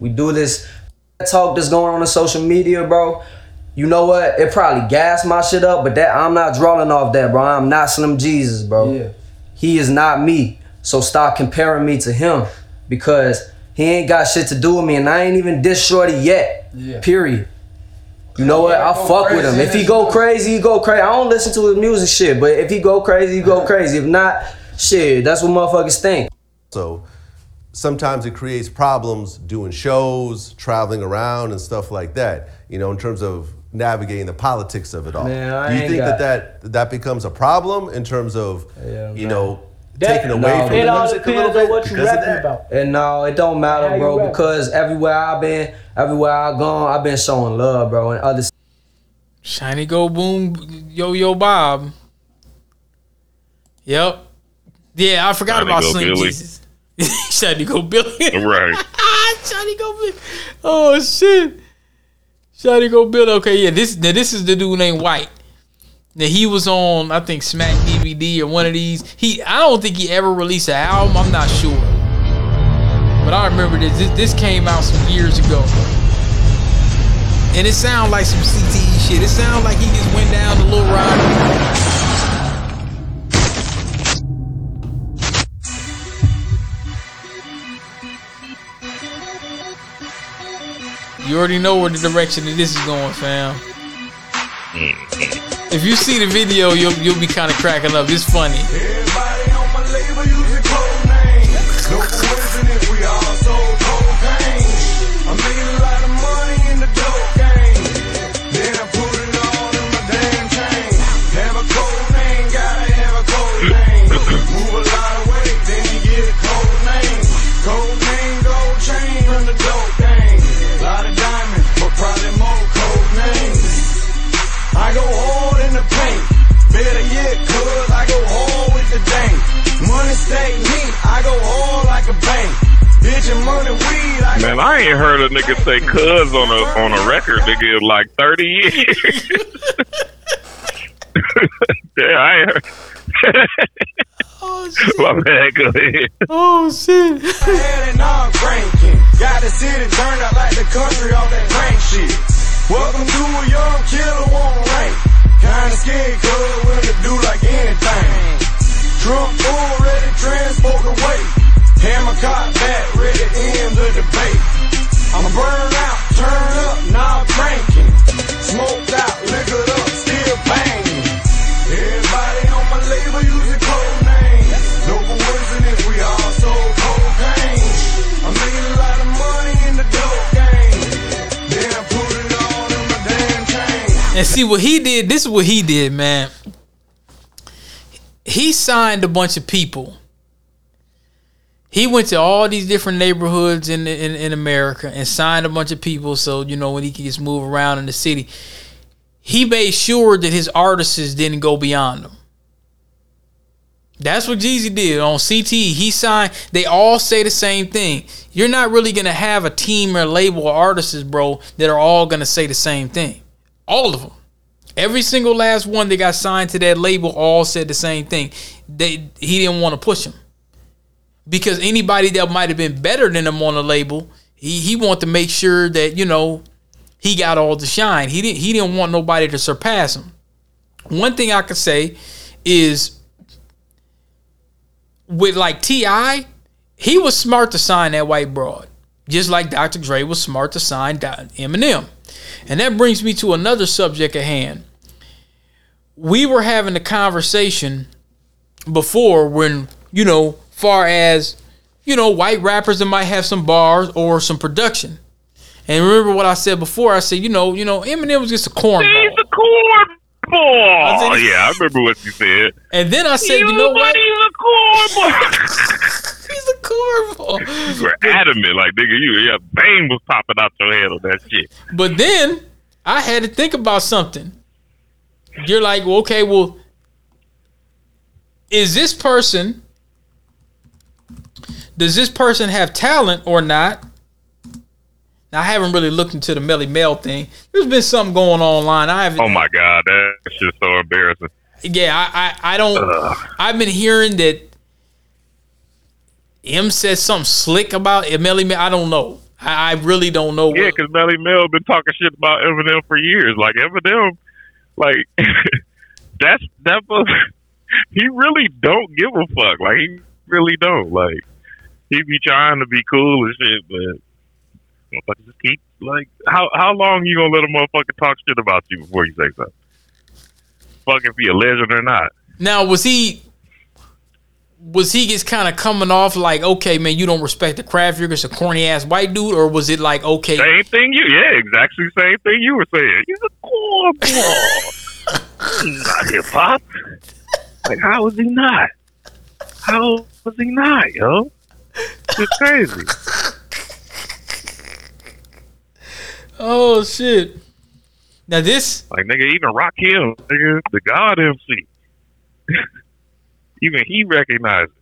We do this talk that's going on in social media, bro. You know what? It probably gas my shit up, but that I'm not drawing off that, bro. I'm not Slim Jesus, bro. Yeah. He is not me. So stop comparing me to him because he ain't got shit to do with me, and I ain't even this shorty yet. Yeah. Period. You know what? I go fuck with him. If he go crazy, he go crazy. I don't listen to his music shit, but if he go crazy, he go crazy. If not, shit, that's what motherfuckers think. So sometimes it creates problems doing shows, traveling around, and stuff like that. You know, in terms of navigating the politics of it all. Man, I Do you think got- that, that that becomes a problem in terms of Yeah, you man. know That- taking away no, from It the all music a little depends bit on what you because of rapping about. And no, it don't matter, How bro, because everywhere I've been, everywhere I've gone, I've been showing love, bro. And other Shiny Go Boom, Yo Yo Bob. Yep. Yeah, I forgot Shiny about Slim Billy. Jesus. Shiny Go Billy. Right. Shiny Go Billy. Oh shit. Shiny Go Billy. Okay, yeah. This now this is the dude named White. Now he was on I think Smack DVD or one of these. He I don't think he ever released an album. I'm not sure. But I remember this. This, this came out some years ago. And it sounded like some CTE shit. It sounded like he just went down to Lil Ronnie. You already know where the direction of this is going, fam. Mm-hmm. If you see the video, you'll you'll be kind of cracking up. It's funny. A nigga say cuz on a on a record nigga in like thirty years. yeah, I heard. Oh shit! My bad, go ahead. Oh shit! had it all cranking. Got the city turned out like the country off that crank shit. Welcome to a young killer won't rank. Kinda scared cuz willing to do like anything. Trump full ready transport the weight. Hammer caught back ready to end the debate. I'm burn out, turn up, now cranking. Smoked out, liquored up, still banging. Everybody on my label using code names. No coincidence, we all sold cocaine. I made a lot of money in the dope game. Then put it all in my damn chain. And see what he did. This is what he did, man. He signed a bunch of people. He went to all these different neighborhoods in, in in America and signed a bunch of people, so you know when he could just move around in the city. He made sure that his artists didn't go beyond them. That's what Jeezy did on CT. He signed. They all say the same thing. You're not really gonna have a team or label of artists, bro, that are all gonna say the same thing. All of them. Every single last one that got signed to that label all said the same thing. They he didn't want to push him because anybody that might have been better than him on the label, he he wanted to make sure that you know he got all the shine. He didn't he didn't want nobody to surpass him. One thing I could say is with like T.I., he was smart to sign that white broad, just like Dr. Dre was smart to sign Eminem. And that brings me to another subject at hand. We were having a conversation before when, you know, far as, you know, white rappers that might have some bars or some production. And remember what I said before? I said, you know, you know, Eminem was just a He's cornball. a cornball. said- oh, yeah, I remember what you said. And then I said, you know what? He's a cornball. He's a cornball. you were adamant, like nigga, you your vein was popping out your head on that shit. But then I had to think about something. You're like, well, okay, well, is this person, does this person have talent or not? Now, I haven't really looked into the Melle Mel thing. There's been something going on online. I haven't. Oh my god, that's just so embarrassing. Yeah, I, I, I don't. I've been hearing that M said something slick about Melle Mel. I don't know. I, I really don't know. Yeah, because Melle Mel been talking shit about Eminem for years. Like Eminem, like that's that. was- He really don't give a fuck. Like he really don't. Like he be trying to be cool and shit, but motherfuckers just keep like how how long you gonna let a motherfucker talk shit about you before you say something? Fuck if he a legend or not. now was he? Was he just kind of coming off like, okay, man, you don't respect the craft. You're just a corny ass white dude, or was it like, okay, Same thing you, yeah, exactly same thing you were saying. He's a cornball. He's not hip hop. Like, how is he not? How was he not, yo? It's crazy. oh shit? Now this, Like, nigga, even Rakim, nigga, the God MC, even he recognized it.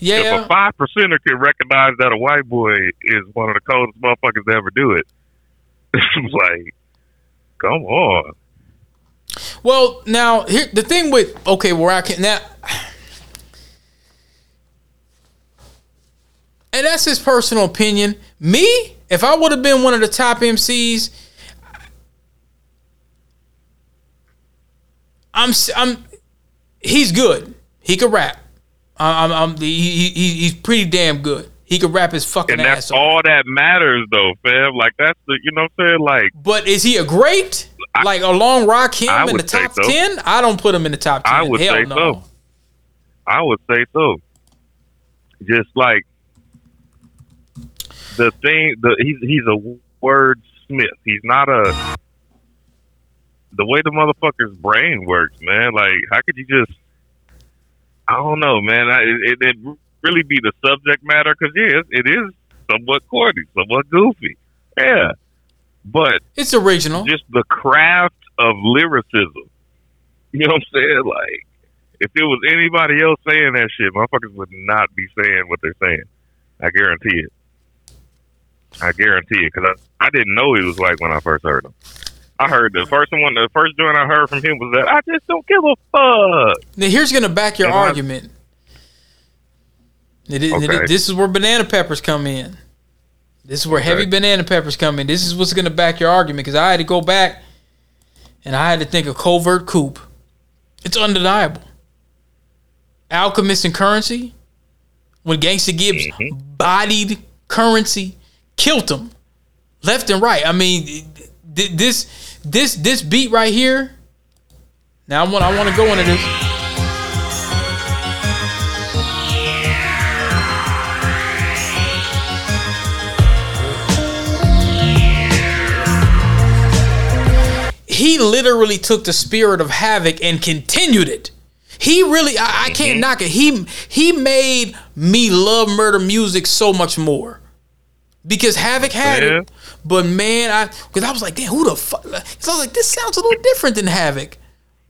If a five percenter can recognize that a white boy is one of the coldest motherfuckers to ever do it, it's like, come on. Well, now here the thing with okay, where I can now, and that's his personal opinion. Me, if I would have been one of the top MCs, I'm I'm he's good. He could rap. I'm, I'm he, he, he's pretty damn good. He could rap his fucking And ass that's off. all that matters, though, fam. Like that's the, you know, what I'm saying, like. But is he a great? Like along Rakim I in the top so. ten? I don't put him in the top ten. I would Hell say no. so. I would say so. Just like the thing, the he's he's a wordsmith. He's not a the way the motherfucker's brain works, man. Like, how could you just? I don't know, man. I, it, it really be the subject matter because yeah, it, it is somewhat corny, somewhat goofy, yeah. But It's original. just the craft of lyricism. You know what I'm saying? Like, if it was anybody else saying that shit, motherfuckers would not be saying what they're saying. I guarantee it. I guarantee it because I, I didn't know he was like when I first heard him. I heard the first one, the first joint I heard from him was that I just don't give a fuck. Now here's gonna back your And argument. It is- it Okay. this is where banana peppers come in. This is where heavy banana peppers come in. This is what's gonna back your argument because I had to go back and I had to think of covert coup. It's undeniable. Alchemist and Currensy. When Gangsta Gibbs Mm-hmm. bodied Currensy, killed him left and right. I mean, this this this beat right here. Now I want I want to go into this. He literally took the spirit of havoc and continued it. He really, I, I can't knock it. He he made me love murder music so much more because Havoc had Yeah. it. But man, I because I was like, damn, who the fuck? So I was like, this sounds a little different than Havoc.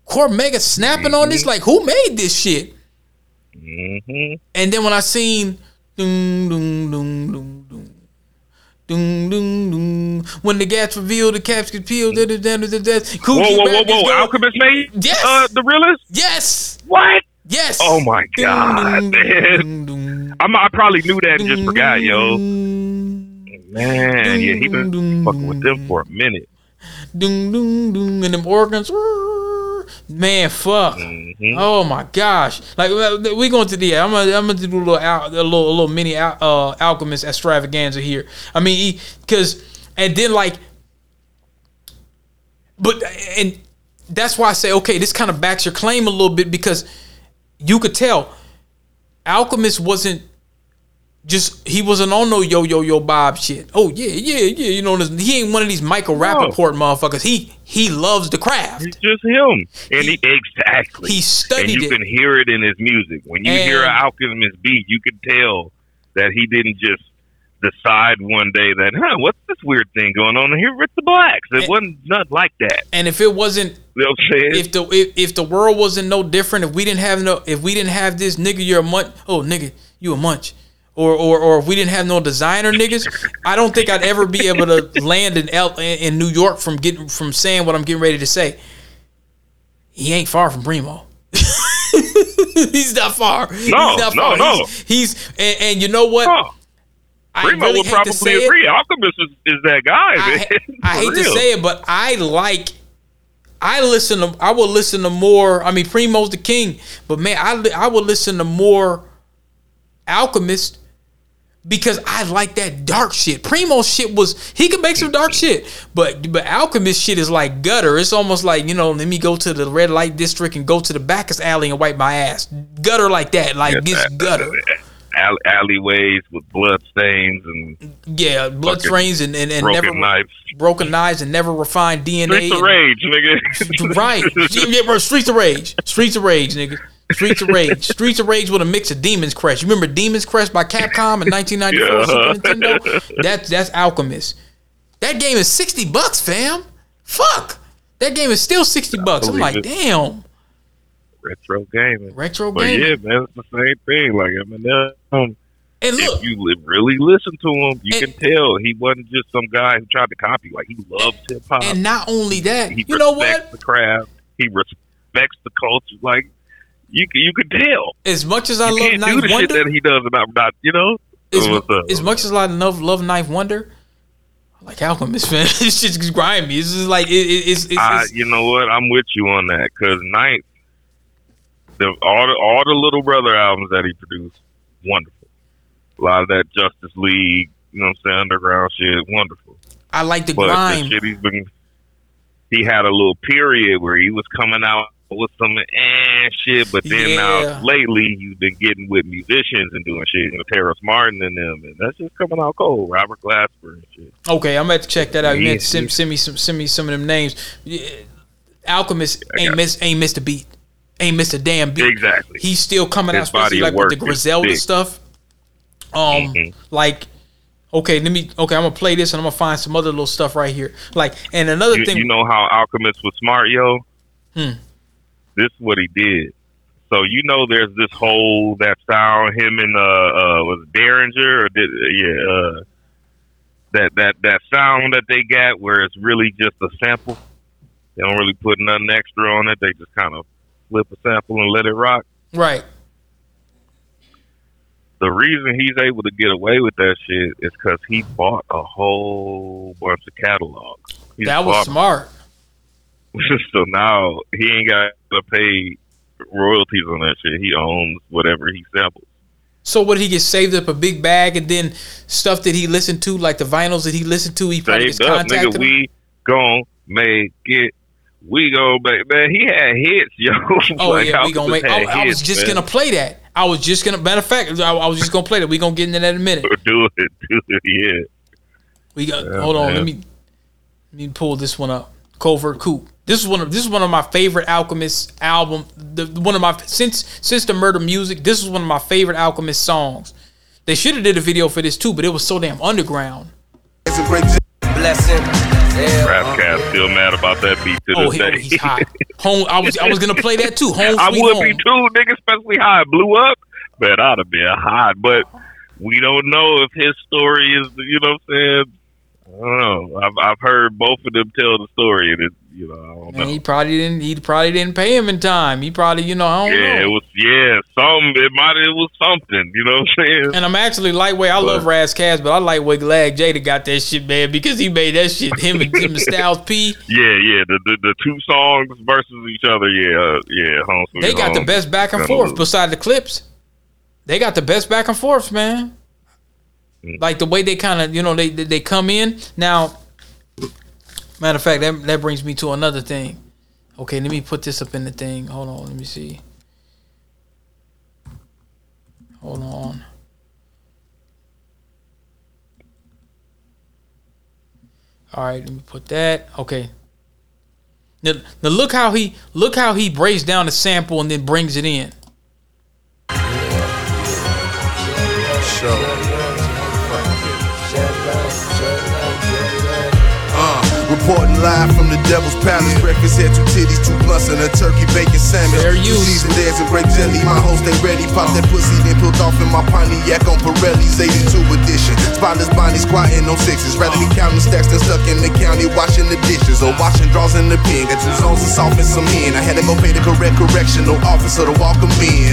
Cormega snapping on this, like, who made this shit? hmm And then when I seen dun, dun, dun, when the gas revealed, the caps get peeled. Da, da, da, da, da, da, Whoa, whoa, whoa, whoa! going- Alchemist made Yes. uh, the realest. Yes, What? yes. Oh my god, dun, man! dun, I'm, I probably knew that and just forgot, yo. Man, yeah, he been fucking with them for a minute. dun, dun, dun, and them organs. Man, fuck. Mhm. Oh my gosh! Like we going to the. I'm gonna I'm gonna do a little al- a little a little mini al- uh, alchemist extravaganza here. I mean, because and then like, but and that's why I say okay, this kind of backs your claim a little bit because you could tell alchemist wasn't just he wasn't on no yo yo yo Bob shit. Oh yeah yeah yeah, you know he ain't one of these Michael Rappaport motherfuckers. He he loves the craft. It's just him, and he, exactly. He studied and you it. can hear it in his music. When you And- hear an Alchemist beat, you can tell that he didn't just decide one day that, huh, what's this weird thing going on here with the blacks? It And- wasn't nothing like that. And if it wasn't You know if the if, if the world wasn't no different, if we didn't have no if we didn't have this nigga, you're a munch. Oh nigga, you a munch. Or, or, or if we didn't have no designer niggas, I don't think I'd ever be able to land in L, in New York from getting from saying what I'm getting ready to say. He ain't far from Primo. he's not far. No, he's not no, far. no. He's, he's and, and you know what? Oh, I Primo really would probably to say it. agree. Alchemist is, is that guy, I, man. I For hate to say it, but I like. I listen to. I will listen to more. I mean, Primo's the king, but man, I li- I will listen to more Alchemist because I like that dark shit. Primo shit was he can make some dark shit, but but Alchemist shit is like gutter. It's almost like you know, let me go to the red light district and go to the Bacchus alley and wipe my ass. Gutter like that, like this gutter. All- alleyways with blood stains and Yeah, blood stains and and, and broken never knives. broken knives and never refined DNA. Streets of rage, nigga. Right. Yeah, bro, Streets of Rage. Streets of Rage, nigga. Streets of Rage. Streets of Rage with a mix of Demon's Crest. You remember Demon's Crest by Capcom in 1994 Yeah. Nintendo? That's that's Alchemist. That game is 60 bucks, fam. Fuck. That game is still 60 bucks. I'm like, damn. Retro gaming. Retro But gaming. yeah, man, it's the same thing. Like Eminem, And look, if you li- really listen to him, you And- can tell he wasn't just some guy who tried to copy. Like he loves hip hop. and not only that, He you know respects what? the craft. He respects the culture. Like you, can- you could tell. As much as I You love can't do 9th the shit Wonder, that he does about not, you know. as, as much as I love love 9th Wonder, like Alchemist, man. it's just grimy. It's just like it, it, it's, it's, I, you know what? I'm with you on that because Night, the all the all the little brother albums that he produced, wonderful. A lot of that Justus League, you know what I'm saying, underground shit, wonderful. I like the But grime. the shit he's been, he had a little period where he was coming out with some eh shit, but then Yeah. now lately you've been getting with musicians and doing shit, you know, Terrace Martin and them, and that's just coming out cold. Robert Glasper and shit. Okay, I'm about to check that out. You Yeah, send, send me some send me some of them names. Alchemist ain't miss ain't missed a beat. Ain't missed a damn beat. Exactly. He's still coming out, His body especially like with the Griselda stuff. Um, Mhm. like okay, let me okay, I'm gonna play this and I'm gonna find some other little stuff right here. Like and another you, thing, you know how Alchemist was smart, yo. Hmm. This is what he did. So you know, there's this whole that sound. Him and uh, uh was Daringer or did yeah uh, that that that sound that they got where it's really just a sample. They don't really put nothing extra on it. They just kind of flip a sample and let it rock. right? The reason he's able to get away with that shit is because he bought a whole bunch of catalogs. He that was smart. so now he ain't got to pay royalties on that shit. He owns whatever he samples. So what he gets saved up a big bag and then stuff that he listened to, like the vinyls that he listened to, he probably Saved just up, nigga. him. We gon' make it. We go, make man. He had hits, yo. Oh Like, yeah, we gonna make. I, I was just man. gonna play that. I was just gonna. Matter of fact, I, I was just gonna play that. We gonna get into that in a minute. do it, do it. Yeah. We got. Yeah, hold on. man. Let me. Let me pull this one up. Covert Coup. This is one of this is one of my favorite Alchemist album. The one of my since since the Murder Music. This is one of my favorite Alchemist songs. They should have did a video for this too, but it was so damn underground. Blessing. Yeah. Rap cat still mad about that beat to Oh, this he, day. he's hot. Home. I was I was gonna play that too. Home I would Home. be too, nigga, especially how it blew up. But I'd have been hot. But we don't know if his story is, you know what I'm saying? I don't know. I've, I've heard both of them tell the story, and it, you know, I don't Man, know. he probably didn't. He probably didn't pay him in time. He probably, you know, I don't Yeah, know. it was, yeah, something. It might, it was something, you know what I'm saying? And I'm actually lightweight. I love Ras Kass, but I lightweight Glad Jada got that shit, man, because he made that shit. Him and him and Styles P. Yeah, yeah, the, the the two songs versus each other, yeah, uh, yeah. Home They got the best back and forth beside the clips. They got the best back and forths, man. Mm. Like the way they kind of, you know, they they they come in. Now, matter of fact, that that brings me to another thing. Okay, let me put this up in the thing. Hold on, let me see. Hold on. All right, let me put that. Okay. Now, now look how he look how he breaks down the sample and then brings it in. Uh, Reporting live from the Devil's Palace. Breakfast had two titties, two blunts, and a turkey bacon salmon. Fair use. seasoned eggs and grape jelly. My host ain't ready. Pop that pussy, then peeled off in my Pontiac on Pirelli's 82 edition. Spotless Bonnie squatting on sixes. Rather be counting stacks than stuck in the county washing the dishes or washing drawers in the pen. Got two zones of soft and some in. I had to go pay the correct correctional officer to walk 'em in.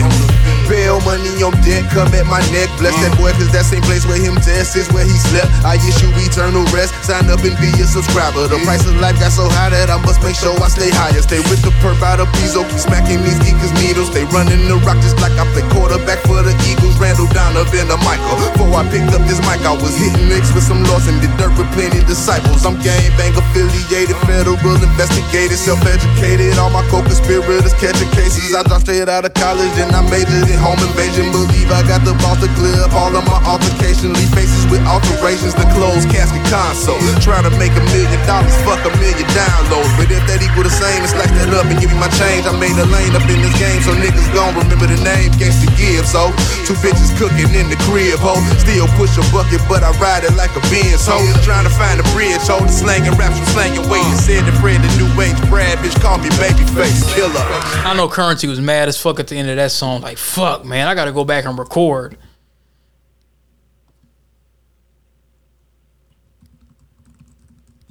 Bail money on deck, come at my neck. Bless that boy, cause that same place where him test is where he slept. I issue eternal rest. Sign up and be a subscriber. The price of life got so high that I must make sure I stay higher. Stay with the perp out of keep smacking these geekers needles. They running the rock just like I play quarterback for the Eagles. Randall Donovan, a Michael. Before I picked up this mic, I was hitting licks with some laws and did dirt with plenty disciples. I'm gang bang affiliated, federal investigated, self-educated. All my co-conspirators catching cases. I dropped straight out of college and I majored in home invasion. Believe I got the boss to clear up all of my altercations. Leave faces alterations, casket console. Trying to make a million dollars, fuck a million downloads. But if that equal the same, it's slice that up and give me my change. I made a lane up in this game, so niggas gon' remember the name. Gangsta Gibbs, so two bitches cooking in the crib, ho. Still push a bucket, but I ride it like a Benz, ho. Trying to find a bridge. The slanging weight. Said the Fred, the new age Brad, bitch, call me babyface killer. I know Currensy was mad as fuck at the end of that song. Like, fuck, man, I gotta go back and record.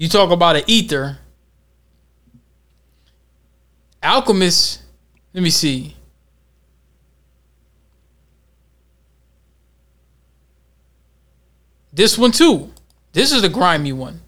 You talk about an ether. Alchemist, let me see. This one too. This is the grimy one.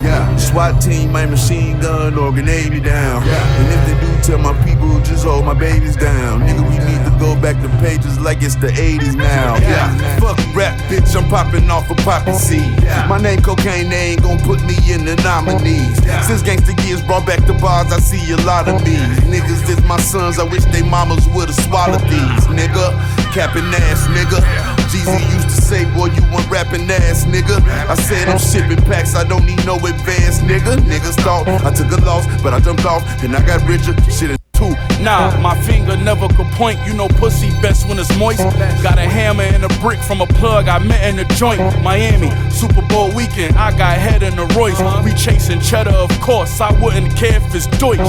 Yeah, SWAT team, my machine gun or grenade me down. And if they do, tell my people just hold my babies down. Nigga, we need to go back to pages like it's the 80s now. Yeah, fuck rap, bitch, I'm popping off a poppy seed. My name cocaine, they ain't gon' put me in the nominees. Since gangsta years brought back the bars, I see a lot of these. Niggas is my sons, I wish they mamas would've swallowed these. Nigga, capping ass, nigga. Jeezy used to say, boy, you want rapping ass, nigga. I said I'm shipping packs, I don't need no advance, nigga. Niggas thought I took a loss, but I jumped off, and I got richer. Shit two. Nah, my finger never could point. You know, pussy best when it's moist. Got a hammer and a brick from a plug I met in the joint. Miami, Super Bowl weekend. I got head in the Royce. We chasing cheddar, of course. I wouldn't care if it's Deutsch.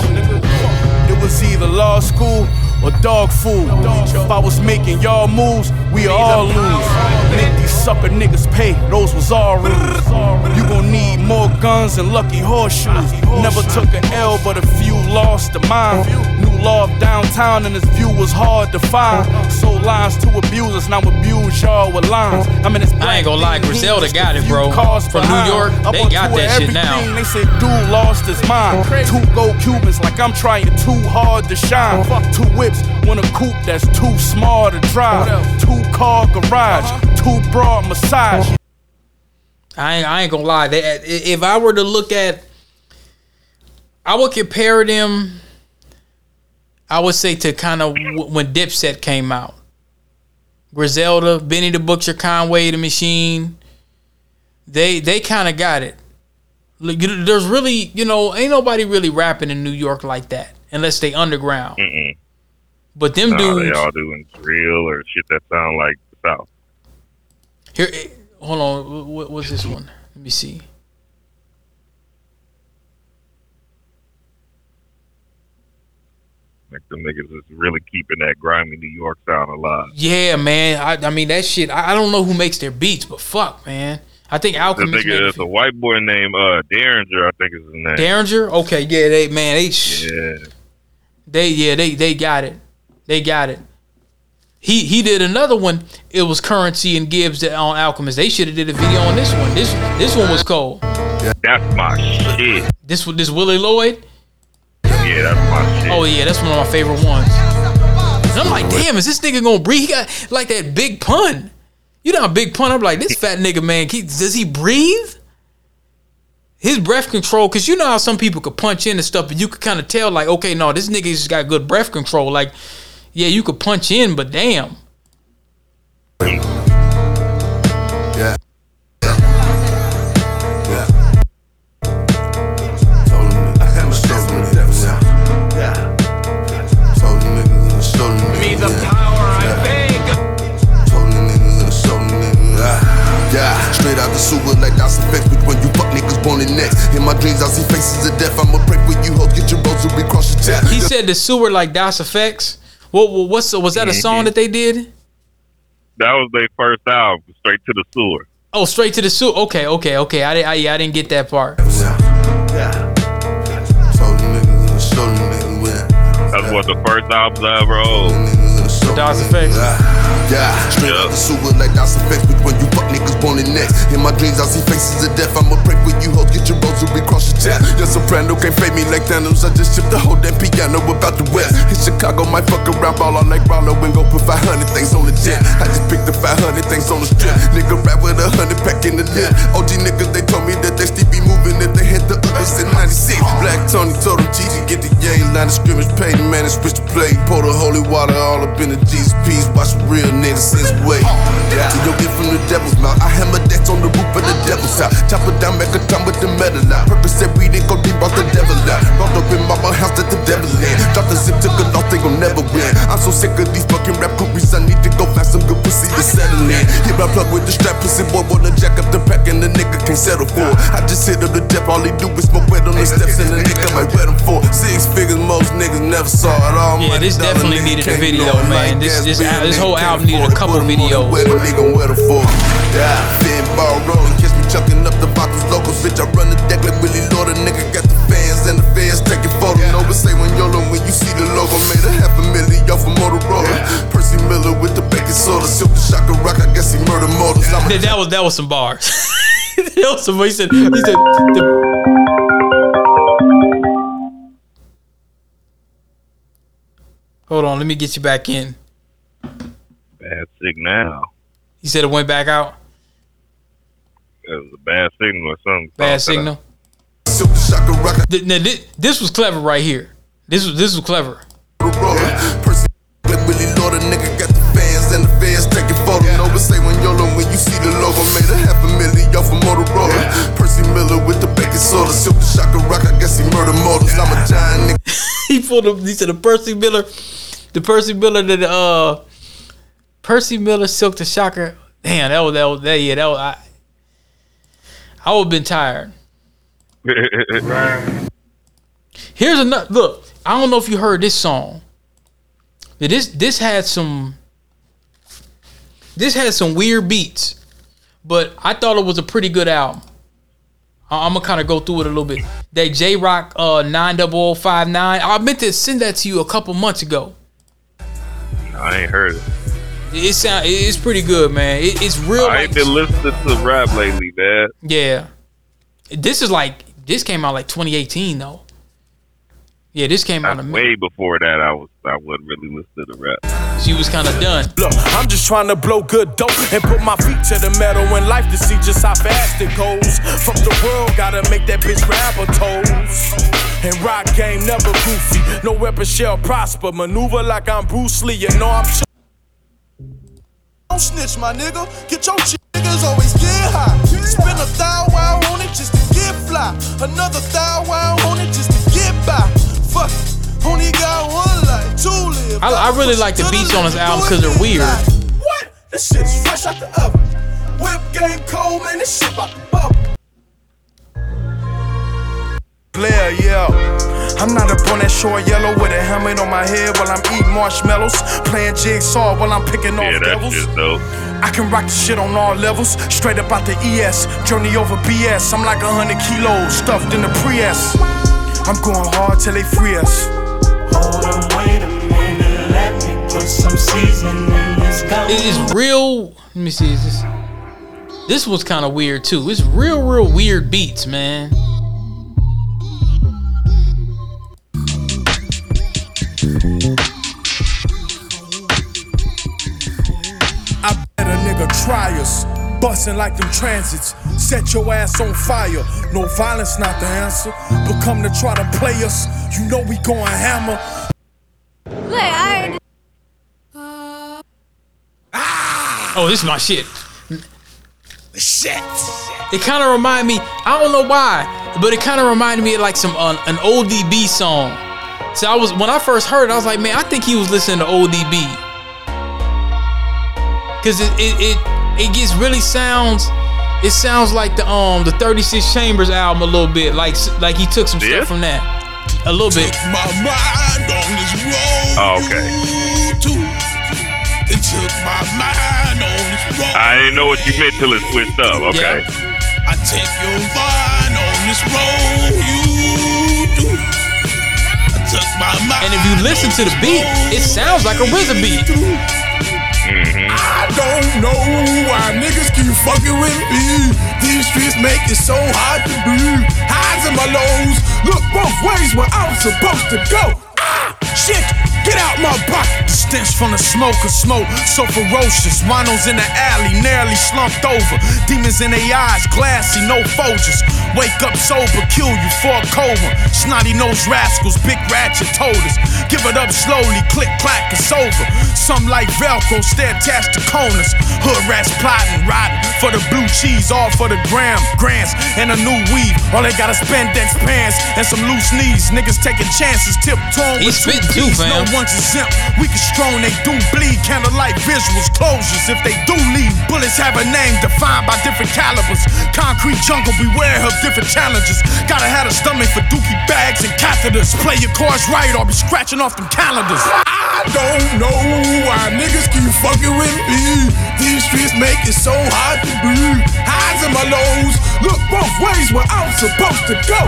It was either law school or dog food. If I was making y'all moves, we all lose. Make these sucker niggas pay, those was all rules. You gon' need more guns and lucky horseshoes. Never took an L, but a few lost to mine. New law of downtown, and this view was hard to find. Sold lines to abuse abusers, now abuse y'all with lines. I mean, it's I ain't gonna lie, Griselda got it, bro. cars From New. York, they got that shit now. They said dude lost his mind. Two gold Cubans like I'm trying too hard to shine. Two whips, one a coupe that's too small to drive. Two car garage, two broad massage. I ain't, I ain't gonna lie. They, if I were to look at, I would compare them. I would say to kind of when Dipset came out, Griselda, Benny the Butcher, Conway the Machine. They they kind of got it. There's really you know ain't nobody really rapping in New York like that unless they underground. Mm-mm. But them Nah, they all doing drill or shit that sound like the South. Here. eh, Hold on, what, what's this one? Let me see. Like them niggas is really keeping that grimy New York sound alive. Yeah, man. I, I mean that shit. I, I don't know who makes their beats, but fuck, man. I think The Alchemist. nigga, made it's a white boy named uh, Daringer, I think is his name. Daringer. Okay, yeah, they man, they Yeah. they yeah they they got it. They got it. He he did another one. It was Currensy and Gibbs that- on Alchemist. They should have did a video on this one. This this one was cold. That's my shit. This this Willie Lloyd. Yeah, that's my shit. Oh yeah, that's one of my favorite ones. And I'm like, damn, is this nigga gonna breathe? He got like that big pun. You know, a big pun. I'm like, this fat nigga, man, he, does he breathe? His breath control, cause you know how some people could punch in and stuff, but you could kind of tell, like, okay, no, this nigga just got good breath control. Like, yeah, you could punch in, but damn. Yeah. out the sewer like Das EFX. But when you fuck niggas born in next, in my dreams I see faces of death. I'ma pray for you, hoes. Get your rosary, cross your chest. He said the sewer like Das EFX. What, what what's was that a song that they did? That was their first album, straight to the sewer. Oh, straight to the sewer. Okay, okay, okay. I didn't. I, yeah, I didn't get that part. That's what the first album I ever owned. Das EFX. Yeah, straight out the sewer like Das EFX. But when you fuck niggas born in next. In my dreams, I see faces of death. I'ma break with you hoes, get your rosary cross your chest. Your soprano can't fade me like Thanos. I just shipped the whole damn piano about the west. In Chicago, might fuck around, ball on like Rollo and go put 500 things on the jet. I just picked the 500 things on the strip. Nigga rap with a hundred pack in the lip. OG niggas, they told me that they still be moving if they hit the others in 96. Black Tony told them Gigi, get the yang line of scrimmage, pay the man and switch the play. Pour the holy water all up in the G's peas. Watch the real niggas since way. To your gift from the devil's mouth. I hammer that on the roof of the devil's house. Chop it down, make a time with the metal out. Purpose said we didn't go deep, brought the devil out. Brought up in mama house that the devil in. Drop the zip, took a loss, they gon' never win. I'm so sick of these fucking rap groupies. I need to go find some good pussy to settle in. Hit my plug with the strap, pussy boy wanna jack up the pack and the nigga can't settle for. I just hit up the depth, all he do is smoke wet on the steps and the nigga might wet him for. Six figures, most niggas never saw it all. Yeah, this definitely needed a video, man. This this this whole album needed a couple videos. Where the nigga where the for? Yeah, thin ball rolling, catch me chucking up the bottles locals. Bitch, I run the deck like Willie Lloyd. A nigga got the fans and the fans taking photos. No, but say when YOLO when you see the logo. Made a half a million off of Motorola. Percy Miller with the baking soda. Silk the shocker rock, I guess he murdered mortals. I'm That, that was that was some bars. that was some. He said. He said. The, Hold on, let me get you back in. Bad signal. He said it went back out. It was a bad signal or something. Bad signal. silk the shocker rock, I Th- now, thi- this was clever right here. This was this was clever. Motorola. Percy like Willie Lloyd. A nigga got the fans and the fans taking photos. No, but say when YOLO when you see the logo. Made a half a million off of Motorola. Percy Miller with the baking soda. Silk the shocker rock, I guess he murdered mortals. I'm a giant nigga. he pulled up. He said the Percy Miller, the Percy Miller that uh, Percy Miller Silk the Shocker. Damn, that was that was that yeah that was I. I would have been tired. Here's another look. I don't know if you heard this song. This this had some. This had some weird beats, but I thought it was a pretty good album. I'm gonna kind of go through it a little bit. That Jay Rock uh 90059. I meant to send that to you a couple months ago. I ain't heard it. It sound it's pretty good, man. It, it's real. I ain't like- been listening to rap lately, man. yeah, this is like this came out like 2018 though. Yeah, this came out. That's A, way before that. I was I wasn't really listening to rap. she was kind of done. Look, I'm just trying to blow good dope and put my feet to the metal in life to see just how fast it goes. Fuck the world, gotta make that bitch grab her toes. And rock game never goofy, no weapon shall prosper. Maneuver like I'm Bruce Lee, you know I'm. Ch- Don't snitch, my nigga. Get your shit, niggas always get high. Spend a thou wow on it just to get fly. Another thou wow on it just to get by. Fuck, it. only got one life, two live. I- I really like the beats on this album 'cause they're weird. What? This shit is fresh out the oven. Whip game cold, man. This shit about to bubble. Blair, yeah. I'm not up on that short yellow with a helmet on my head while I'm eating marshmallows. Playing jigsaw while I'm picking Yeah, off that devils. shit. I can rock the shit on all levels, straight up out the ES. Journey over BS. I'm like a hundred kilos stuffed in the Prius. I'm going hard till they free us. Hold on, wait a minute, let me put some seasoning in this gum. It is real. Let me see. Is this this was kind of weird too. It's real, real weird beats, man. A nigga. Bustin' like them transits. Set your ass on fire. No violence, not the answer. But come to try to play us. You know we going hammer. Look, I Oh, this is my shit. Shit. It kind of remind me. I don't know why, but it kind of reminded me of like some uh, an ODB song. So I was when I first heard it, I was like, man, I think he was listening to ODB. Cause it it it, it gets really sounds. It sounds like the um the 36 Chambers album a little bit, like like he took some Yeah? stuff from that. A little bit. My mind on this road. Oh, okay. It took my mind on this road. I didn't know what you meant till it switched up. Okay. I take your mind on this road. You do. I took my mind. And if you listen to the beat, it sounds like a RZA beat. I don't know why niggas keep fucking with me. These streets make it so hard to breathe. Highs and my lows. Look both ways where I'm supposed to go. Ah, shit, get out my pocket. The stench from the smoke of smoke, so ferocious. Winos in the alley, nearly slumped over. Demons in their eyes, glassy, no Folgers. Wake up sober, kill you for a cold one. Snotty nosed rascals, big ratchet told us. Give it up slowly, click clack, it's over. Some like Velcro, stay attached to corners. Hood rats plotting, riding for the blue cheese, all for the gram, grants, and a new weave. All they gotta spend Dex pants and some loose knees. Niggas taking chances, tiptoeing with two keys. No fam. We can strong, they do bleed. Candlelight visuals, closures if they do leave. Bullets have a name defined by different calibers. Concrete jungle, beware of different challenges. Gotta have a stomach for dookie bags and catheters. Play your cards right or be scratching off them calendars. I don't know why niggas keep fucking with me. These streets make it so hard to breathe. Highs and my lows. Look both ways where I'm supposed to go.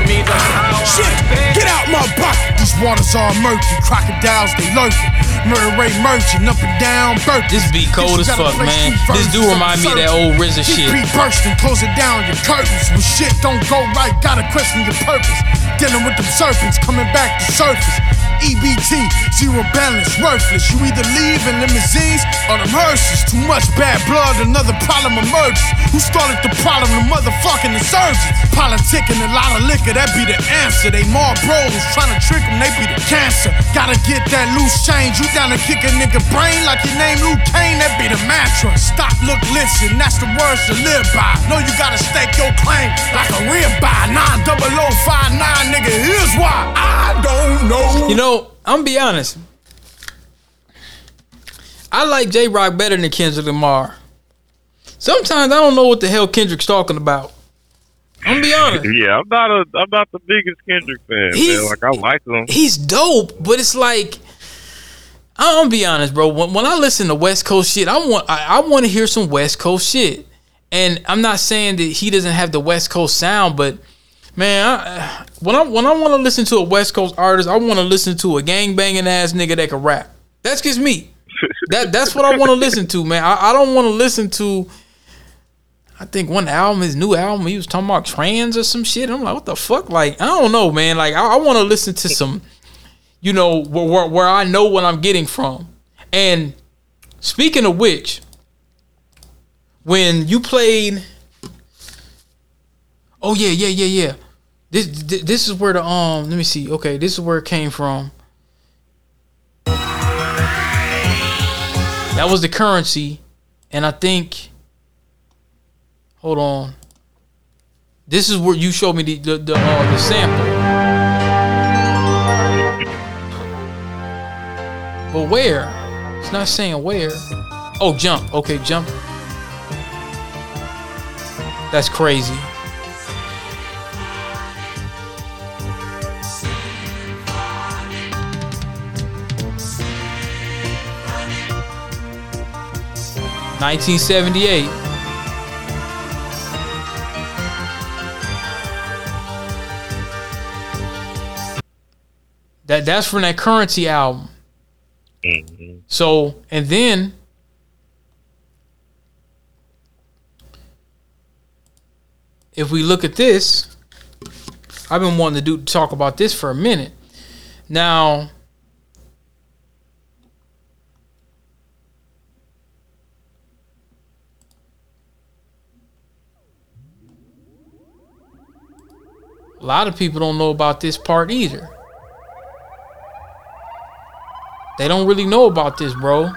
Shit, get out my pocket. These waters are murky. Crocodiles, they lurking. Murder rate merchant up and down burp. This beat cold as fuck, man. This do remind me of that old RZA shit. beat bursting, closing down your curtains. When shit don't go right, gotta question your purpose. Dealing with them serpents coming back to surface. EBT, zero balance, worthless. You either leave in limousines or them hearses. Too much bad blood, another problem emerges. Who started the problem? The motherfucking insurgents. Politicking a lot of liquor, that be the answer. They more bros trying to trick them, they be the cancer. Gotta get that loose change. You down to kick a nigga brain like your name Luke Kane, that be the mantra. Stop, look, listen, that's the words to live by. Know you gotta stake your claim like a ribeye. 90059, nigga, here's why. I don't know. You know, I'm gonna be honest. I like Jay Rock better than Kendrick Lamar. Sometimes I don't know what the hell Kendrick's talking about. I'm gonna be honest. Yeah, I'm not a I'm not the biggest Kendrick fan. He's- man. Like I like him. He's dope, but it's like I'm gonna be honest, bro. When, when I listen to West Coast shit, I want I, I want to hear some West Coast shit. And I'm not saying that he doesn't have the West Coast sound, but man, I, when I when I want to listen to a West Coast artist, I want to listen to a gang banging ass nigga that can rap. That's just me. that that's what I want to listen to, man. I, I don't want to listen to. I think one album, his new album, he was talking about trans or some shit. I'm like, what the fuck? Like, I don't know, man. Like, I, I want to listen to some, you know, where, where where I know what I'm getting from. And speaking of which, when you played, oh yeah, yeah, yeah, yeah. This this is where the um. Let me see. Okay, this is where it came from. That was the Currensy, and I think. Hold on. This is where you showed me the the the, uh, the sample. But where? It's not saying where. Oh, jump. Okay, jump. That's crazy. Nineteen seventy eight. That that's from that Currensy album. Mm-hmm. So and then if we look at this, I've been wanting to do talk about this for a minute. Now a lot of people don't know about this part either. They don't really know about this, bro.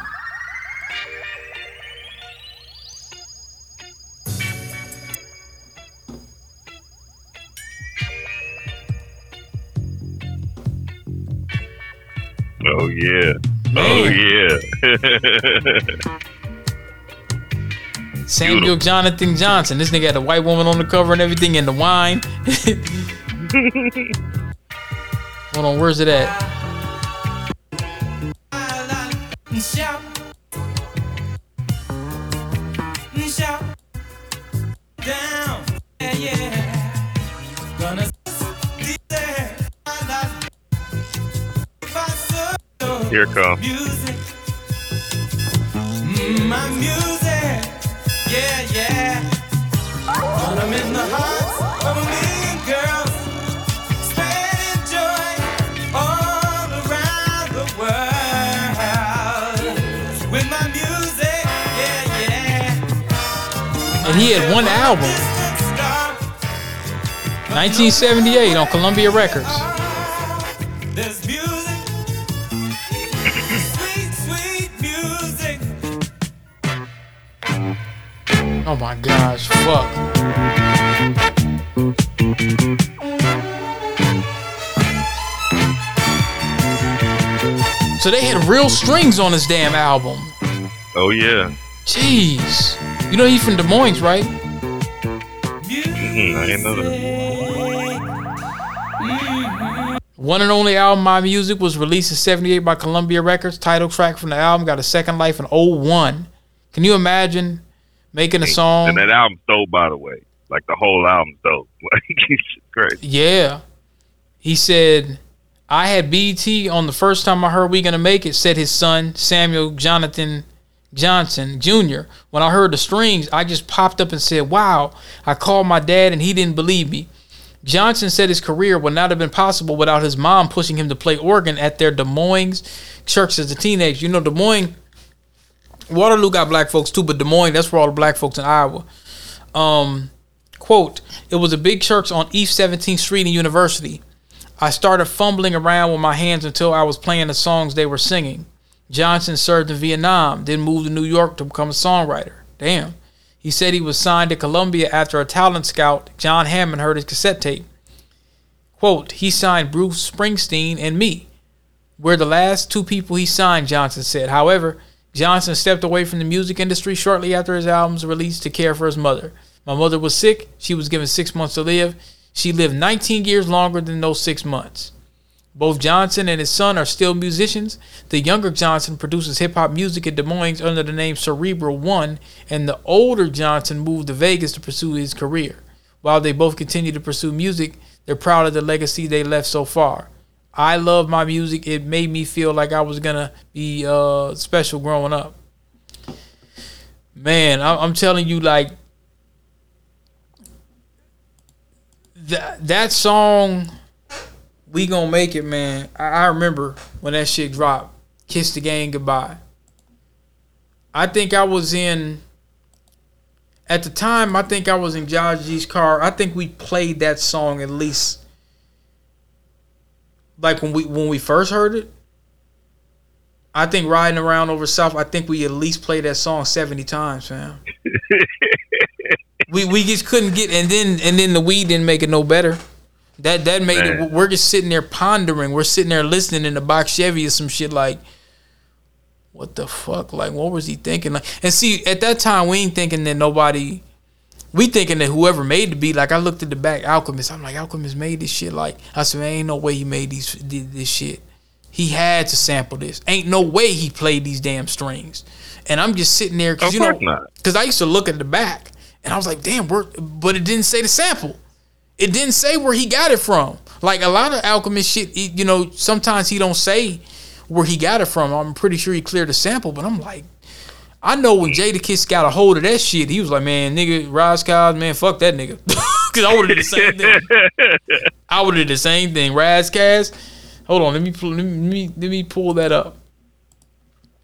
Oh yeah. Oh yeah. Samuel Jonathan Johnson. This nigga had a white woman on the cover and everything and the wine. Hold on, where's it at? Shout. Shout. Down. Yeah, yeah. Gonna be there. If I saw Here it Yeah, yeah. But I'm in the hearts of a million girls. Spreading joy all around the world. With my music. Yeah, yeah. And he had one album. 1978 on Columbia Records. Oh my gosh, fuck. So they had real strings on this damn album. Oh yeah. Jeez. You know he's from Des Moines, right? Mhm, I didn't know that. One and only album, My Music, was released in 78 by Columbia Records. Title track from the album got a second life in 01. Can you imagine making a song? And that album's dope, by the way. Like the whole album's dope. Like it's great. Yeah. He said, I had BT on the first time I heard We Gonna Make It, said his son, Samuel Jonathan Johnson Jr. When I heard the strings, I just popped up and said, Wow. I called my dad and he didn't believe me. Johnson said his career would not have been possible without his mom pushing him to play organ at their Des Moines church as a teenager. You know, Des Moines, Waterloo got black folks too, but Des Moines, that's where all the black folks in Iowa. Um, quote, it was a big church on East 17th Street in University. I started fumbling around with my hands until I was playing the songs they were singing. Johnson served in Vietnam, then moved to New York to become a songwriter. Damn. He said he was signed to Columbia after a talent scout, John Hammond, heard his cassette tape. Quote, he signed Bruce Springsteen and me. We're the last two people he signed, Johnson said. However, Johnson stepped away from the music industry shortly after his album's release to care for his mother. My mother was sick. She was given six months to live. She lived 19 years longer than those six months. Both Johnson and his son are still musicians. The younger Johnson produces hip hop music in Des Moines under the name Cerebral One, and the older Johnson moved to Vegas to pursue his career. While they both continue to pursue music, they're proud of the legacy they left so far. I love my music. It made me feel like I was gonna be uh, special growing up. Man, I'm telling you, like that that song we gonna make it man I, I remember when that shit dropped kiss the gang goodbye i think i was in at the time i think i was in Josh g's car i think we played that song at least like when we when we first heard it i think riding around over south i think we at least played that song 70 times fam we we just couldn't get and then and then the weed didn't make it no better. That that made Man. it we're just sitting there pondering. We're sitting there listening in the box Chevy or some shit like what the fuck? Like what was he thinking? Like and see at that time we ain't thinking that nobody we thinking that whoever made the beat, like I looked at the back Alchemist, I'm like, Alchemist made this shit. Like I said, man, ain't no way he made these did this shit. He had to sample this. Ain't no way he played these damn strings. And I'm just sitting there because you know because I used to look at the back and I was like, damn, where, but it didn't say the sample. It didn't say where he got it from. Like a lot of Alchemist shit, you know, sometimes he don't say where he got it from. I'm pretty sure he cleared the sample, but I'm like, I know when Jadakiss got a hold of that shit, he was like, man, nigga, Ras Kass, man, fuck that nigga. Because I would have did the same thing. I would have did the same thing. Ras Kass. Hold on, let me pull, let me let me pull that up.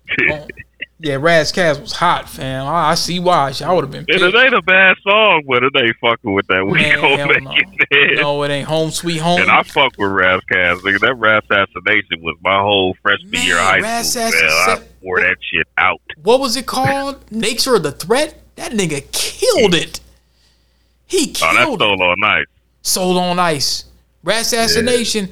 Oh, yeah, Ras Kass was hot, fam. I, I see why. I would have been And pissed. it ain't a bad song, but it ain't fucking with that. We Man, gonna make no. it. man. No, it ain't home sweet home. And I fuck with Ras Kass. Nigga, that Rasassination was my whole freshman year of high Raz school. Man, Assassin- I wore that shit out. what was it called? Nature of the Threat? That nigga killed it. He Oh, that's killed so it. on nice. Soul on Ice. Rasassination.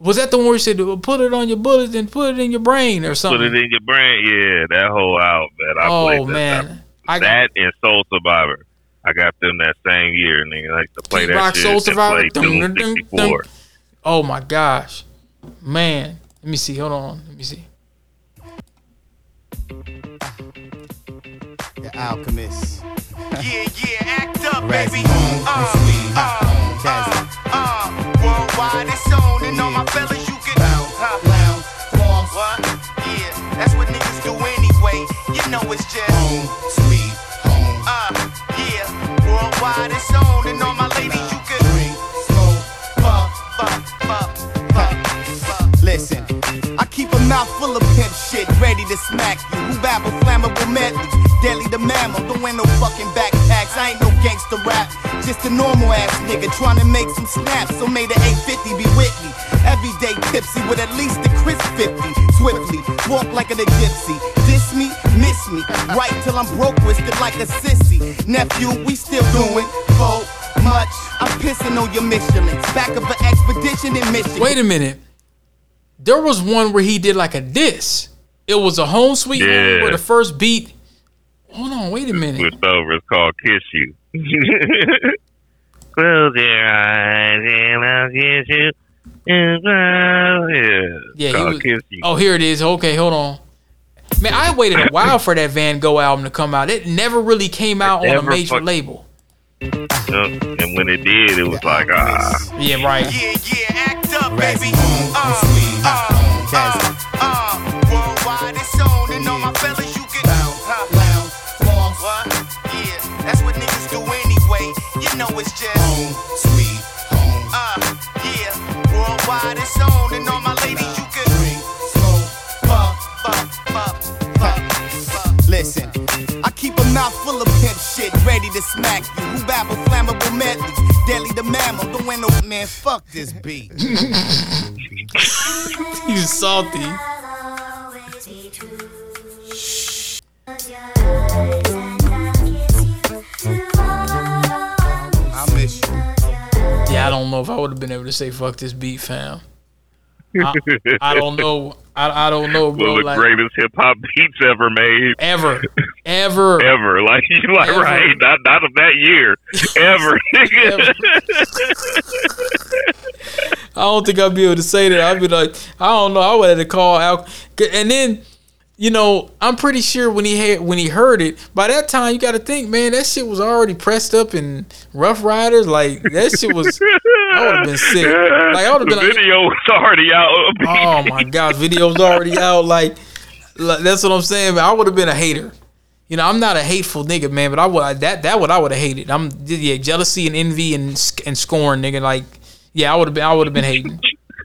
Was that the one where he said, put it on your bullets and put it in your brain or something? Put it in your brain. Yeah, that whole album, man. I oh, played that. man. I got that and Soul Survivor. I got them that same year, and they like to play Kid that Rock shit. Soul Survivor. Play Dun, dun, dun, dun. Oh, my gosh. Man, let me see. Hold on. Let me see. The Alchemist. Yeah, yeah, act up, baby. Home, Uh, sweet, uh, Kazzy. uh, worldwide it's on, and all my fellas, you can uh, Lounge, floss, What? Yeah, that's what niggas do anyway. You know it's just home, sweet home. uh, yeah, worldwide it's on, and all my ladies, you can Drink, smoke, fuck, fuck, fuck, fuck. Listen, I keep a mouth full of pimp shit, ready to smack you. Who babble flammable methods? Deadly the mammal, don't wear no fucking backpacks. I ain't no gangster rap, just a normal ass nigga trying to make some snaps. So may the 850 be with me. Everyday tipsy with at least a crisp 50. Swiftly, walk like a gypsy. Diss me, miss me. Right till I'm broke, twisted like a sissy. Nephew, we still doing so much. I'm pissing on your Michelins. Back of an expedition in Michigan. Wait a minute. There was one where he did like a diss. It was a home sweet home Yeah. where the first beat. Hold on, wait a minute. Switched over. It's called Kiss You. Close your eyes and I'll kiss you. Yeah, Yeah, he was, Kiss You. Oh, here it is. Okay, hold on. Man, I waited a while for that Van Gogh album to come out. It never really came out on a major fuck- label. Yup. And when it did, it was like, ah. Yeah, right. Yeah, yeah, act up, baby. home, Uh, uh, uh, it's just home, sweet home. uh, yeah, worldwide it's on, and all my ladies, you can Drink, smoke, puff, fuck, fuck, fuck, fuck. Listen, I keep a mouth full of pimp shit, ready to smack you. Who babble flammable methods? Deadly the mammal, don't win no man. Fuck this beat. He's salty. Yeah, I don't know if I would have been able to say fuck this beat, fam. I, I don't know. I, I don't know, bro. One of the Like greatest hip hop beats ever made. ever, ever. Ever. Like, you like, Ever. right. Not, not of that year. Ever. I don't think I'd be able to say that. I'd be like, I don't know. I would have to call Al. And then, you know, I'm pretty sure when he had when he heard it, by that time you got to think, man, that shit was already pressed up in Ruff Ryders. Like that shit was. I would have been sick. Like I would have been like, video was already out. oh my gosh, video's already out. Like, like, that's what I'm saying. Man, I would have been a hater. You know, I'm not a hateful nigga, man, but I would that that what I would have hated. I'm yeah, jealousy and envy and and scorn, nigga. Like, yeah, I would have been I would have been hating.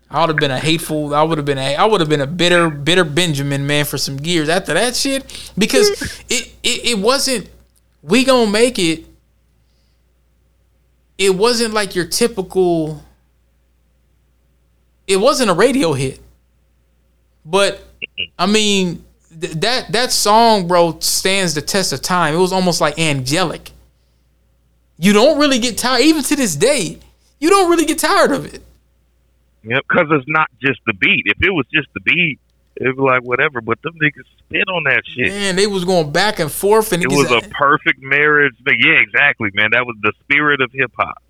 I would have been a hateful. I would have been a. I would have been a bitter, bitter Benjamin man for some years after that shit because it, it it wasn't. We gonna make it. It wasn't like your typical. It wasn't a radio hit, but I mean th- that that song, bro, stands the test of time. It was almost like angelic. You don't really get tired, even to this day. You don't really get tired of it. Yep, because it's not just the beat. If it was just the beat, it'd be like whatever. But them niggas spit on that shit. Man, they was going back and forth, and it it, was a perfect marriage. But yeah, exactly, man. That was the spirit of hip hop.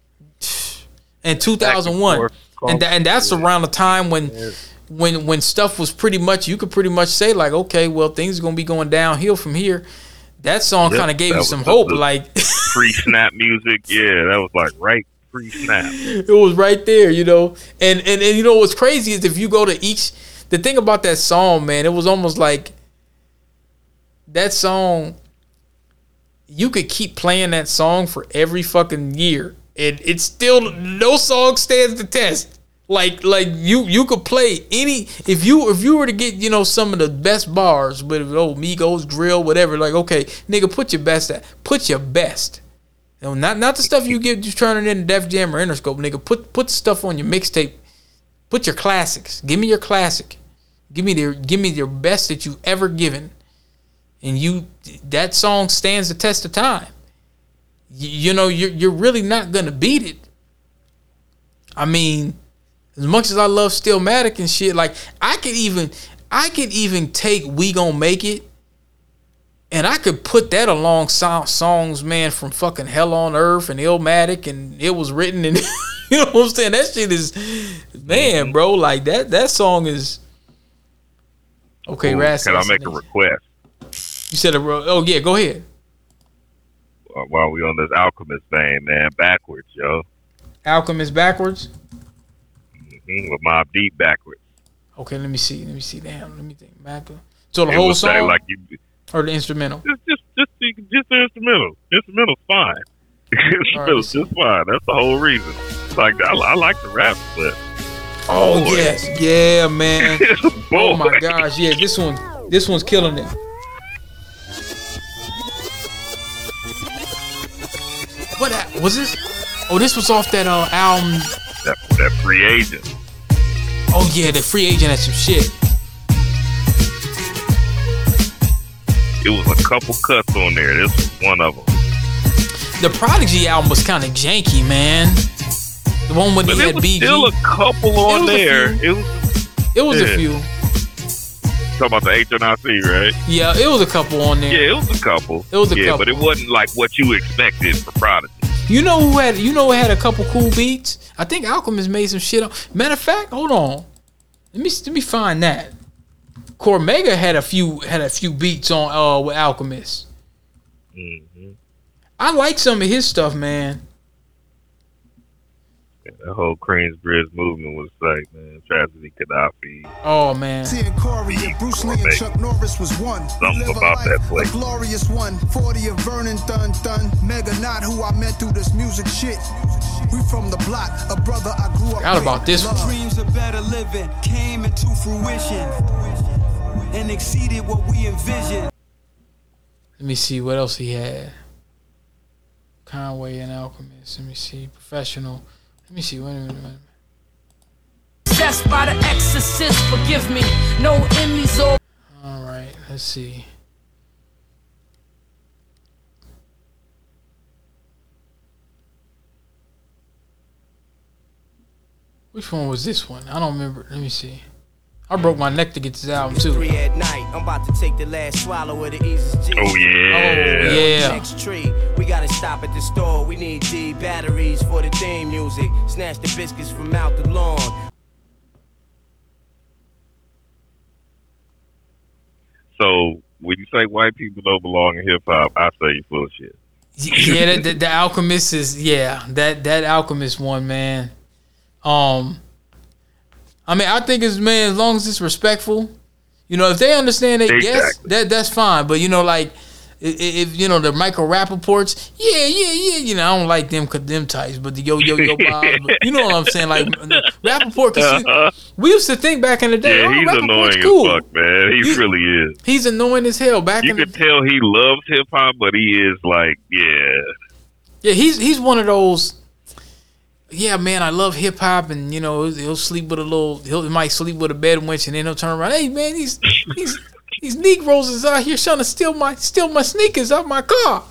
in 2001 and tha- and that's around the time when when when stuff was pretty much you could pretty much say like okay well things are gonna be going downhill from here that song Yep, kind of gave you some hope like Pre-snap music, yeah, that was like right pre-snap. it was right there you know? And, and and you know what's crazy is if you go to each the thing about that song man it was almost like that song you could keep playing that song for every fucking year. And it's still no song stands the test. Like like you you could play any if you if you were to get you know some of the best bars with oh Migos drill whatever like okay nigga put your best at put your best you know, not not the stuff you get just turning in Def Jam or Interscope nigga. Put put stuff on your mixtape. Put your classics. Give me your classic. Give me the give me your best that you ever given. And you that song stands the test of time. You, you know you're, you're really not gonna beat it. I mean as much as i love stillmatic and shit like i could even i could even take we gonna make it and i could put that along songs man from fucking hell on earth and illmatic and it was written and You know what I'm saying? That shit is, man, bro. Like that. That song is. Okay, Ooh. Can I make a request You said a. Oh yeah, go ahead. uh, while we on this Alchemist thing, man? Backwards, yo. Alchemist backwards. hmm With Mobb Deep backwards. Okay, let me see. Let me see. Damn. Let me think. Back. So the It whole song like you or the instrumental. just just just the, just the instrumental. Instrumental's fine. Instrumental's just fine. That's the whole reason. Like I, I like the rap, but Oh boy. yes, yeah, man. oh my gosh, yeah. This one, this one's killing it. What that- was this? Oh, this was off that uh, album. that that free agent. Oh yeah, the free agent had some shit. It was a couple cuts on there. This was one of them. The Prodigy album was kind of janky, man. The one with But he there had was BG. still a couple on a there. It was it was yeah. a few. talking about the HNIC, right? Yeah, it was a couple on there. Yeah, it was a couple. It was a yeah, couple. but it wasn't like what you expected for Prodigy. You know who had? You know who had a couple cool beats? I think Alchemist made some shit. On. Matter of fact, hold on. Let me let me find that. Cormega had a few had a few beats on uh with Alchemist. Mm-hmm. I like some of his stuff, man. The whole Queensbridge movement was like, man, tragedy Khadafi. Oh man. Seeing Corey and Bruce Lee and Chuck Norris was one. Something Live a about life, that place. A glorious one. 40 of Vernon Thun Thun. Mega not who I met through this music shit. We from the block, a brother I grew up Forgot about this one. Dreams of better living came into fruition and exceeded what we envisioned. Let me see what else he had. Conway and Alchemist. Let me see. Professional. Let me see. Wait a minute. Wait a minute. Possessed by the exorcist, forgive me. No enemies or All right. Let's see. Which one was this one? I don't remember. Let me see. I broke my neck to get this album too. Three at night, I'm about to take the last swallow of the easiest G. Oh, yeah. Oh, yeah. Next tree, we gotta stop at the store. We need D batteries for the theme music. Snatch the biscuits from out the lawn. So when you say white people don't belong in hip hop, I say you full of shit. yeah, the, the, the Alchemist is yeah that that Alchemist one man. Um, I mean, I think it's man as long as it's respectful. You know, if they understand they guess Exactly. that that's fine. But you know, like if, you know the Michael Rapaports, yeah, yeah, yeah. You know, I don't like them them types, but the yo yo yo Bob, but you know what I'm saying? Like Rapaport, cause uh-huh. we used to think back in the day, Yeah, oh, he's Rapaport's annoying cool. as fuck, man. He You- really is. He's annoying as hell. Back You in the can tell he loves hip hop, but he is like, yeah. Yeah, he's he's one of those. Yeah, man, I love hip hop, and you know he'll sleep with a little. He'll, he might sleep with a bed wench, and then he'll turn around. Hey, man, these these these Negroes is out here trying to steal my steal my sneakers out my car.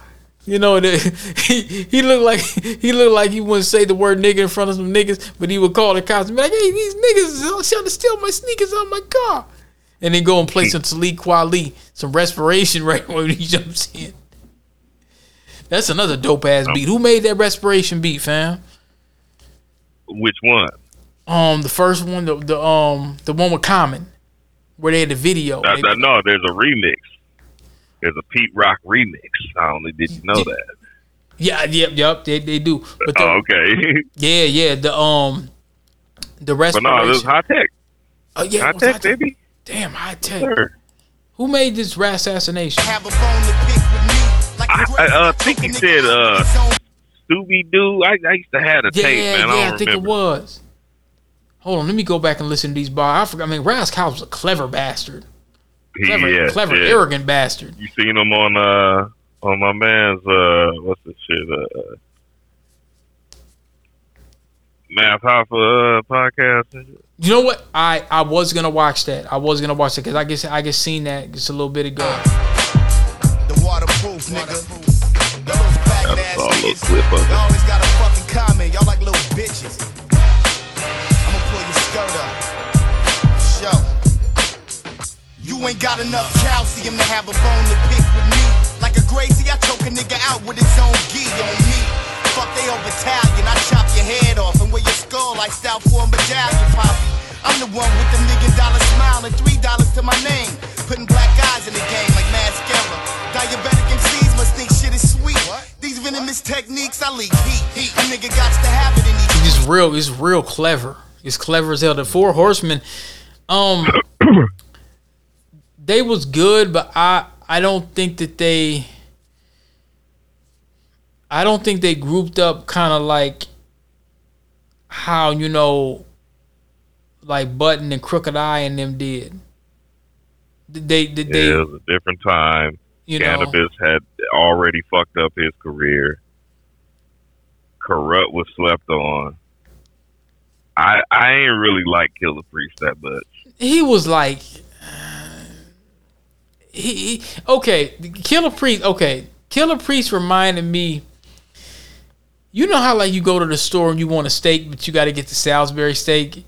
You know, the, he he looked like he looked like he wouldn't say the word nigga in front of some niggas, but he would call the cops and be like, "Hey, these niggas is out trying to steal my sneakers out my car," and then go and play some Talib Kweli, some respiration right when he jumps in. That's another dope ass beat. Who made that respiration beat, fam? Which one? Um, the first one, the, the um, the one with Common, where they had the video. I, They- I know there's a remix. There's a Pete Rock remix. I only did you know that. yeah, yep, yep, they, they do. But the, Oh, okay. yeah, yeah, the um, the but no, this is Hi-Tek. Oh yeah, Hi-Tek, high tech. baby. Damn, Hi-Tek. Sir. Who made this Rasassination? Have a bone to pick with me. Like I, I uh, think he said uh, Scooby Doo. I, I used to have a Yeah, tape, man. I yeah, don't I think remember. it was. Hold on, let me go back and listen to these bars. I forgot. I mean, Ras Kass was a clever bastard, He- clever, yeah, clever, yeah. arrogant bastard. You seen him on uh on my man's uh what's the shit uh Math Hoffa uh podcast. You know what? I I was gonna watch that. I was gonna watch it because I guess I just seen that just a little bit ago. The waterproof, nigga. Y'all got us all a slip up. You always got a fucking comment. Y'all like little bitches. I'ma pull your skirt up. Show. You ain't got enough calcium to have a bone to pick with me. Like a Gracie, I choke a nigga out with his own gear on me. Fuck, they old battalion. I chop your head off and wear your skull like South medallion, poppy. I'm the one with the million dollar smile and three dollars to my name. Putting black eyes in the game. These venomous techniques, I leak heat. A nigga got to have it in these. It's real. It's real clever. It's clever as hell. The Four Horsemen, um, they was good, but I I don't think that they. I don't think they grouped up kind of like how you know, like Budden and Crooked I and them did. Did They did they yeah, it was a different time. You know. Canibus had already fucked up his career. Kurupt was slept on. I I ain't really like Killah Priest that much. he was like he, he okay killah priest okay killah priest reminded me you know how like you go to the store and you want a steak but you got to get the salisbury steak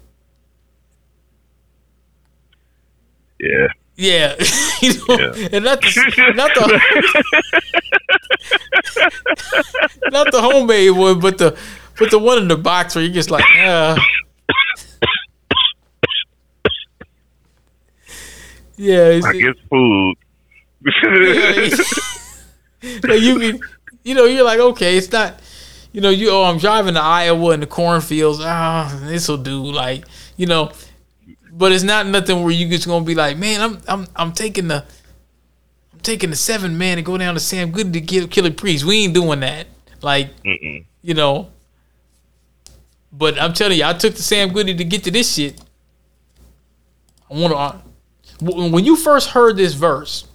Yeah. Yeah you know, and not the not the not the homemade one but the but the one in the box where you're just like uh yeah it's, I guess food. like you can, you know, you're like, okay, it's not, you know, you. Oh, I'm driving to Iowa in the cornfields. Ah, this will do. Like, you know, but it's not nothing where you just gonna be like, man, I'm, I'm, I'm taking the, I'm taking the seven man and go down to Sam Goody to kill Killah Priest. We ain't doing that. Like, Mm-mm. you know. But I'm telling you, I took the Sam Goody to get to this shit. I want to. When you first heard this verse,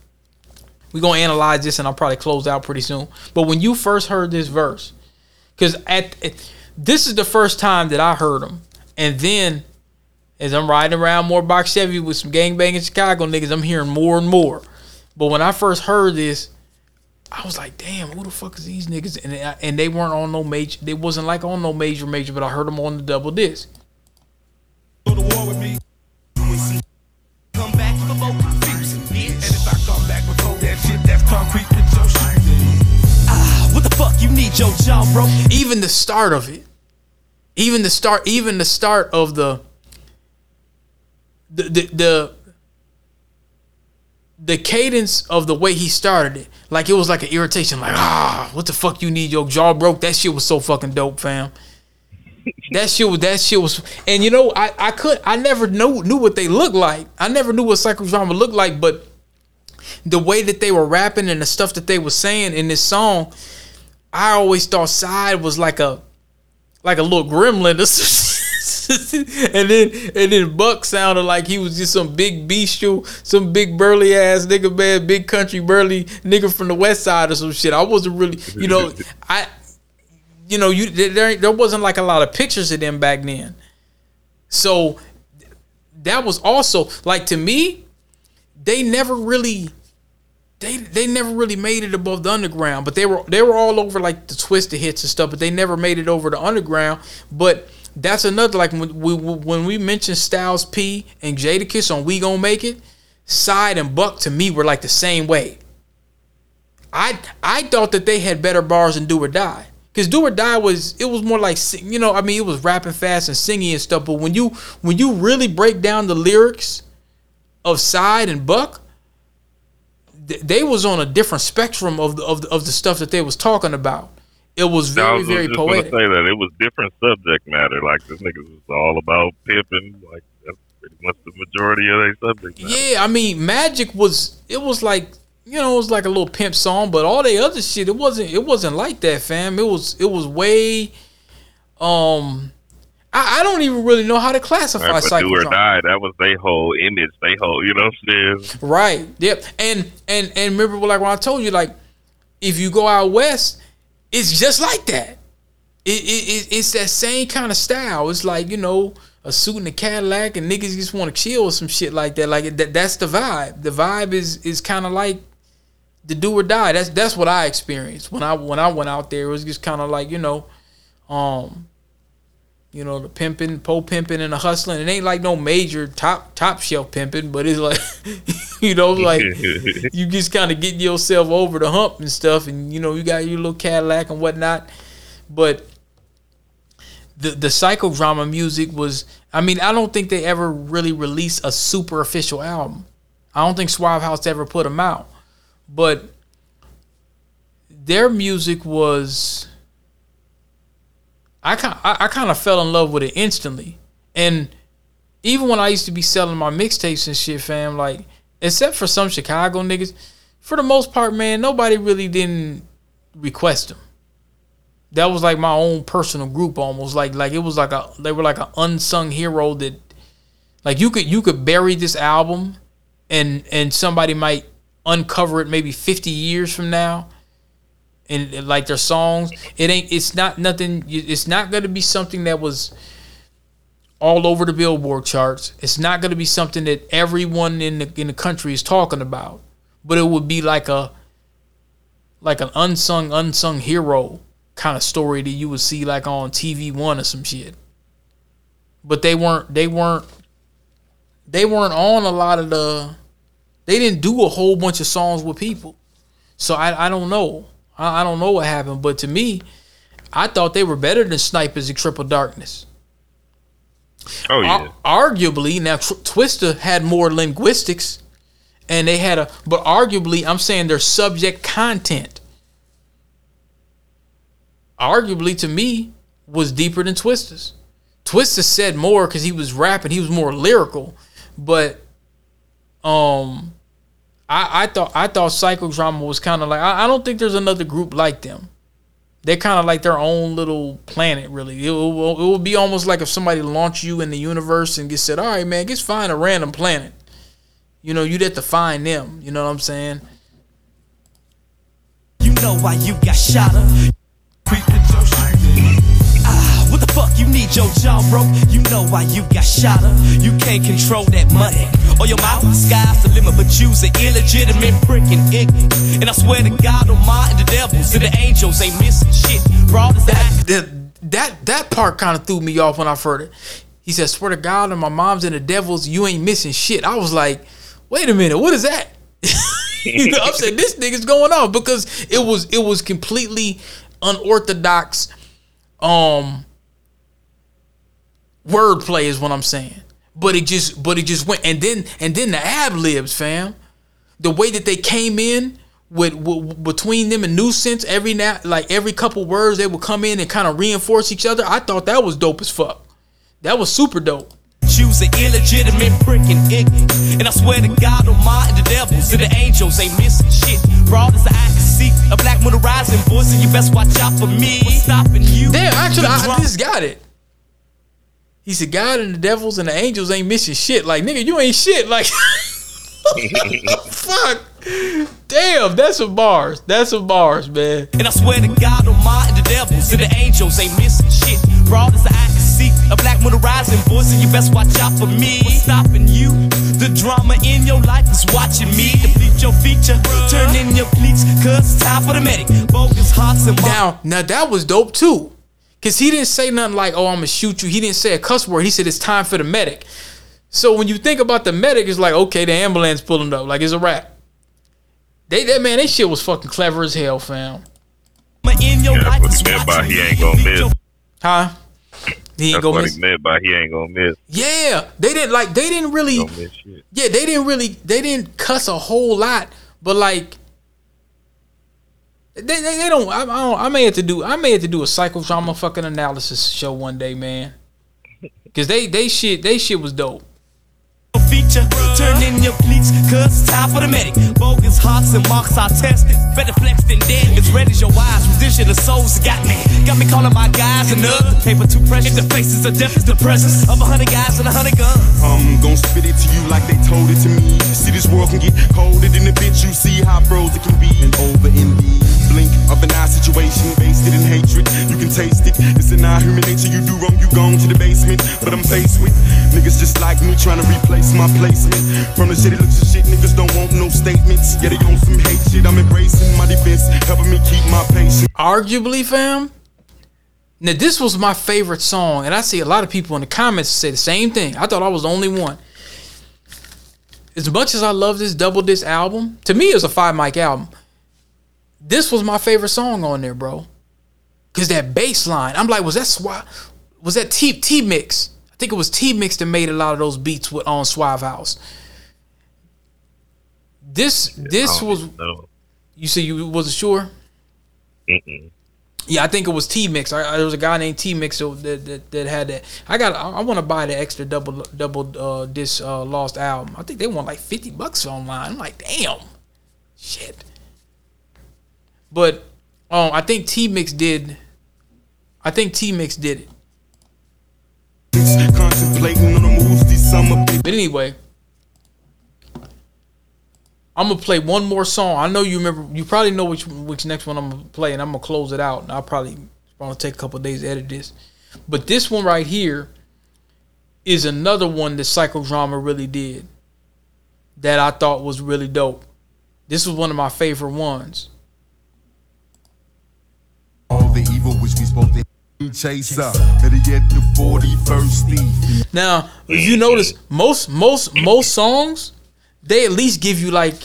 we're gonna analyze this, and I'll probably close out pretty soon. But when you first heard this verse, because at, at this is the first time that I heard him, and then as I'm riding around more box Chevy with some gangbanging Chicago niggas, I'm hearing more and more. But when I first heard this, I was like, damn, who the fuck is these niggas? And I- and they weren't on no major. They wasn't like on no major major, but I heard them on the double disc. Come back for more confusing, bitch. And if I come back before that shit, that's concrete with your. Ah, what the fuck you need your bro? even the start of it, even the start, even the start of the the the the, cadence of the way he started it, like it was like an irritation, like ah, what the fuck you need your jaw broke? That shit was so fucking dope, fam. That shit was that shit was, and you know I I could I never knew knew what they looked like. I never knew what psychodrama looked like, but the way that they were rapping and the stuff that they were saying in this song, I always thought Side was like a like a little gremlin or some. and then and then Buck sounded like he was just some big bestial, some big burly ass nigga man, big country burly nigga from the west side or some shit. I wasn't really, you know, I you know, you there there wasn't like a lot of pictures of them back then. So that was also like to me, they never really they they never really made it above the underground, but they were they were all over like the twisted hits and stuff, but they never made it over the underground. But that's another like when we when we mentioned Styles P and Jadakiss on We Gonna Make It, Side and Buck to me were like the same way. I I thought that they had better bars than Do or Die. Cause Do or Die was it was more like you know I mean it was rapping fast and singing and stuff. But when you when you really break down the lyrics of Side and Buck, th- they was on a different spectrum of the, of the, of the stuff that they was talking about. It was very was very poetic. say that it was different subject matter. Like this niggas was all about pimping. Like that's pretty much the majority of their subject. matter. Yeah, I mean, Magic was it was like you know it was like a little pimp song, but all the other shit it wasn't it wasn't like that, fam. It was it was way um I, I don't even really know how to classify Right, but do or die, that was their whole image. They whole, you know what I'm saying? Right. Yep. And and and remember like when I told you like if you go out west, it's just like that. It, it, it it's that same kind of style. It's like you know a suit and a Cadillac, and niggas just want to chill or some shit like that. Like that, that's the vibe. The vibe is is kind of like the do or die. That's that's what I experienced when I when I went out there. It was just kind of like you know, um, you know the pimping, pole pimping, and the hustling. It ain't like no major top top shelf pimping, but it's like you know like you just kind of getting yourself over the hump and stuff, and you know you got your little Cadillac and whatnot. But the the psychodrama music was I mean, I don't think they ever really released a super official album. I don't think Suave House ever put them out, but their music was. I kind I, I kind of fell in love with it instantly, and even when I used to be selling my mixtapes and shit, fam, like except for some Chicago niggas, for the most part, man, nobody really didn't request them. That was like my own personal group, almost. Like like it was like a they were like an unsung hero that, like you could you could bury this album, and and somebody might uncover it maybe fifty years from now, and, like their songs, it ain't it's not nothing. It's not gonna be something that was all over the Billboard charts. It's not going to be something that everyone in the in the country is talking about, but it would be like a like an unsung unsung hero kind of story that you would see like on TV One or some shit. But they weren't they weren't they weren't on a lot of the they didn't do a whole bunch of songs with people. So I, I don't know. I, I don't know what happened, but to me, I thought they were better than Snipers and Triple Darkness. Oh yeah. Ar- arguably, now Tw- Twista had more linguistics, and they had a. But arguably, I'm saying their subject content. Arguably, to me, was deeper than Twista's. Twista said more because he was rapping. He was more lyrical, but um, I I thought I thought Psychodrama was kind of like I, I don't think there's another group like them. They're kind of like their own little planet, really. It will, it will be almost like if somebody launched you in the universe and just said, "All right, man, just find a random planet." You know, you'd have to find them. You know what I'm saying? You know why you got shot up. Ah, what the fuck you need your jaw broke? You know why you got shot up. You can't control that money. Or your mouth, sky's the limit, but you's an illegitimate freaking ignorant. And I swear to God Almighty, the devils and the angels ain't missing shit. Broad as that. That that that part kind of threw me off when I heard it. He said, "Swear to God, and my mom's and the devils, you ain't missing shit." I was like, "Wait a minute, what is that?" you know, I'm saying this nigga's going on because it was it was completely unorthodox um wordplay is what I'm saying. But it just but it just went and then and then the ad libs, fam. The way that they came in with, with between them and nuisance every now like every couple words they would come in and kind of reinforce each other. I thought that was dope as fuck. That was super dope. You's an illegitimate freaking ignorant. And I swear to God Almighty, the devils and the angels ain't missing shit. Broad as the eye can see, a black moon rising voice, and you best watch out for me. What's stopping you? Damn, actually, I, I just got it. He said, God and the devils and the angels ain't missing shit. Like, nigga, you ain't shit. Like, fuck. Damn, that's some bars. That's some bars, man. And I swear to God on my and the devils and the angels ain't missing shit. Broad as the eye can see, a black moon rising voice, and you best watch out for me. What's stopping you? The drama in your life is watching me deplete your feature, turn in your cleats, cause it's time for the medic. Bogus hearts and Now, now that was dope too. Cause he didn't say nothing like, oh, I'm gonna shoot you. He didn't say a cuss word. He said it's time for the medic. So when you think about the medic, it's like, okay, the ambulance pulling up. Like it's a wrap. They that man, that shit was fucking clever as hell, fam. in your Yeah, life that's what he meant by he ain't gonna miss. Huh? He ain't That's gonna what miss. he meant by he ain't gonna miss. Yeah, they didn't like. They didn't really. Don't miss shit. Yeah, they didn't really. They didn't cuss a whole lot, but like. They, they, they don't, I, I don't. I may have to do. I may have to do a psychodrama fucking analysis show one day, man. Cause they they shit they shit was dope. Turn in your cause it's time for the medic. Bogus hearts and marks are tested. Better flex than dead. As red as your eyes, rendition of souls got me. Got me calling my guys. The paper too precious. The faces are death is the presence of a hundred guys and a hundred guns. I'm gon' spit it to you like they told it to me. See, this world can get colder than the bitch you see how frozen it can be. And over in the blink of an eye situation, based it in hatred. You can taste it. It's in our human nature. You do wrong, you gone to the basement. But I'm faced with niggas just like me trying to replace my placement. From the shitty looks of shit, niggas don't want no statements. Yeah, they on some hate shit. I'm embracing my defense, helping me keep my patience. Arguably, fam. Now this was my favorite song, and I see a lot of people in the comments say the same thing. I thought I was the only one. As much as I love this double disc album, to me it's a five mic album. This was my favorite song on there, bro. Cause that bass line, I'm like, was that Swa- was that T T mix? I think it was T Mix that made a lot of those beats with on Suave House. This this was you said you wasn't sure. Mm-mm. Yeah, I think it was T Mix. There was a guy named T Mix that, that that had that. I got. I, I want to buy the extra double double uh, this uh, lost album. I think they want like fifty bucks online. I'm like, damn, shit. But um, I think T Mix did. I think T Mix did it. But anyway, I'm gonna play one more song. I know you remember. You probably know which which next one I'm gonna play, and I'm gonna close it out. And I'll probably probably take a couple days to edit this. But this one right here is another one that Psychodrama really did that I thought was really dope. This was one of my favorite ones. Chaser. Better yet, the 41st thief. Now, if you notice, most most most songs, they at least give you like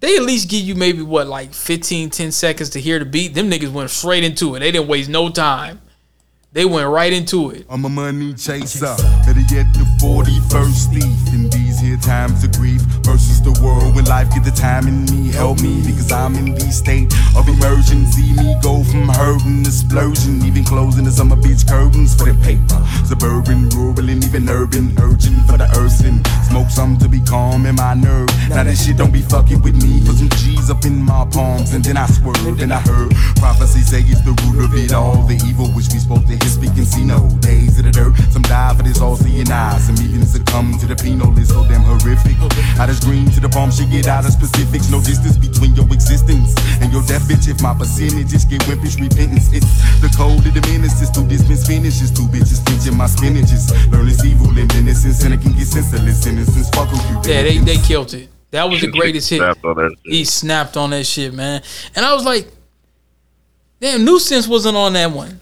they at least give you maybe what like 15, 10 seconds to hear the beat. Them niggas went straight into it. They didn't waste no time. They went right into it. I'm a money chaser. Better yet, the 41st thief. In these here times of grief versus the world when life get the time in me. Help me because I'm in the state of emergency. Me go from hurting to splurging. Even closing the summer beach curtains for the paper. Suburban, rural, and even urban. Urging for the earthing. Smoke some to be calm in my nerve. Now that shit don't be fucking with me. Put some G's up in my palms and then I swerve. And I heard prophecy say it's the root of it all. The evil which we spoke to his speak and see no days of the dirt. Some die for this all seeing eyes. Some even succumb to the penal is so damn horrific. Out as green to the palm, she get out of specifics. No distance between your existence and your death, bitch. If my percentages get wimpish repentance, it's the code of the menaces. Two dispense finishes, two bitches pinching my spinaches. Learn this evil and innocence, and it can get senseless. Innocence, fuck who you Yeah, they, they killed it. That was the greatest hit. Snapped on that shit. He snapped on that shit, man. And I was like, damn, Nuisance wasn't on that one.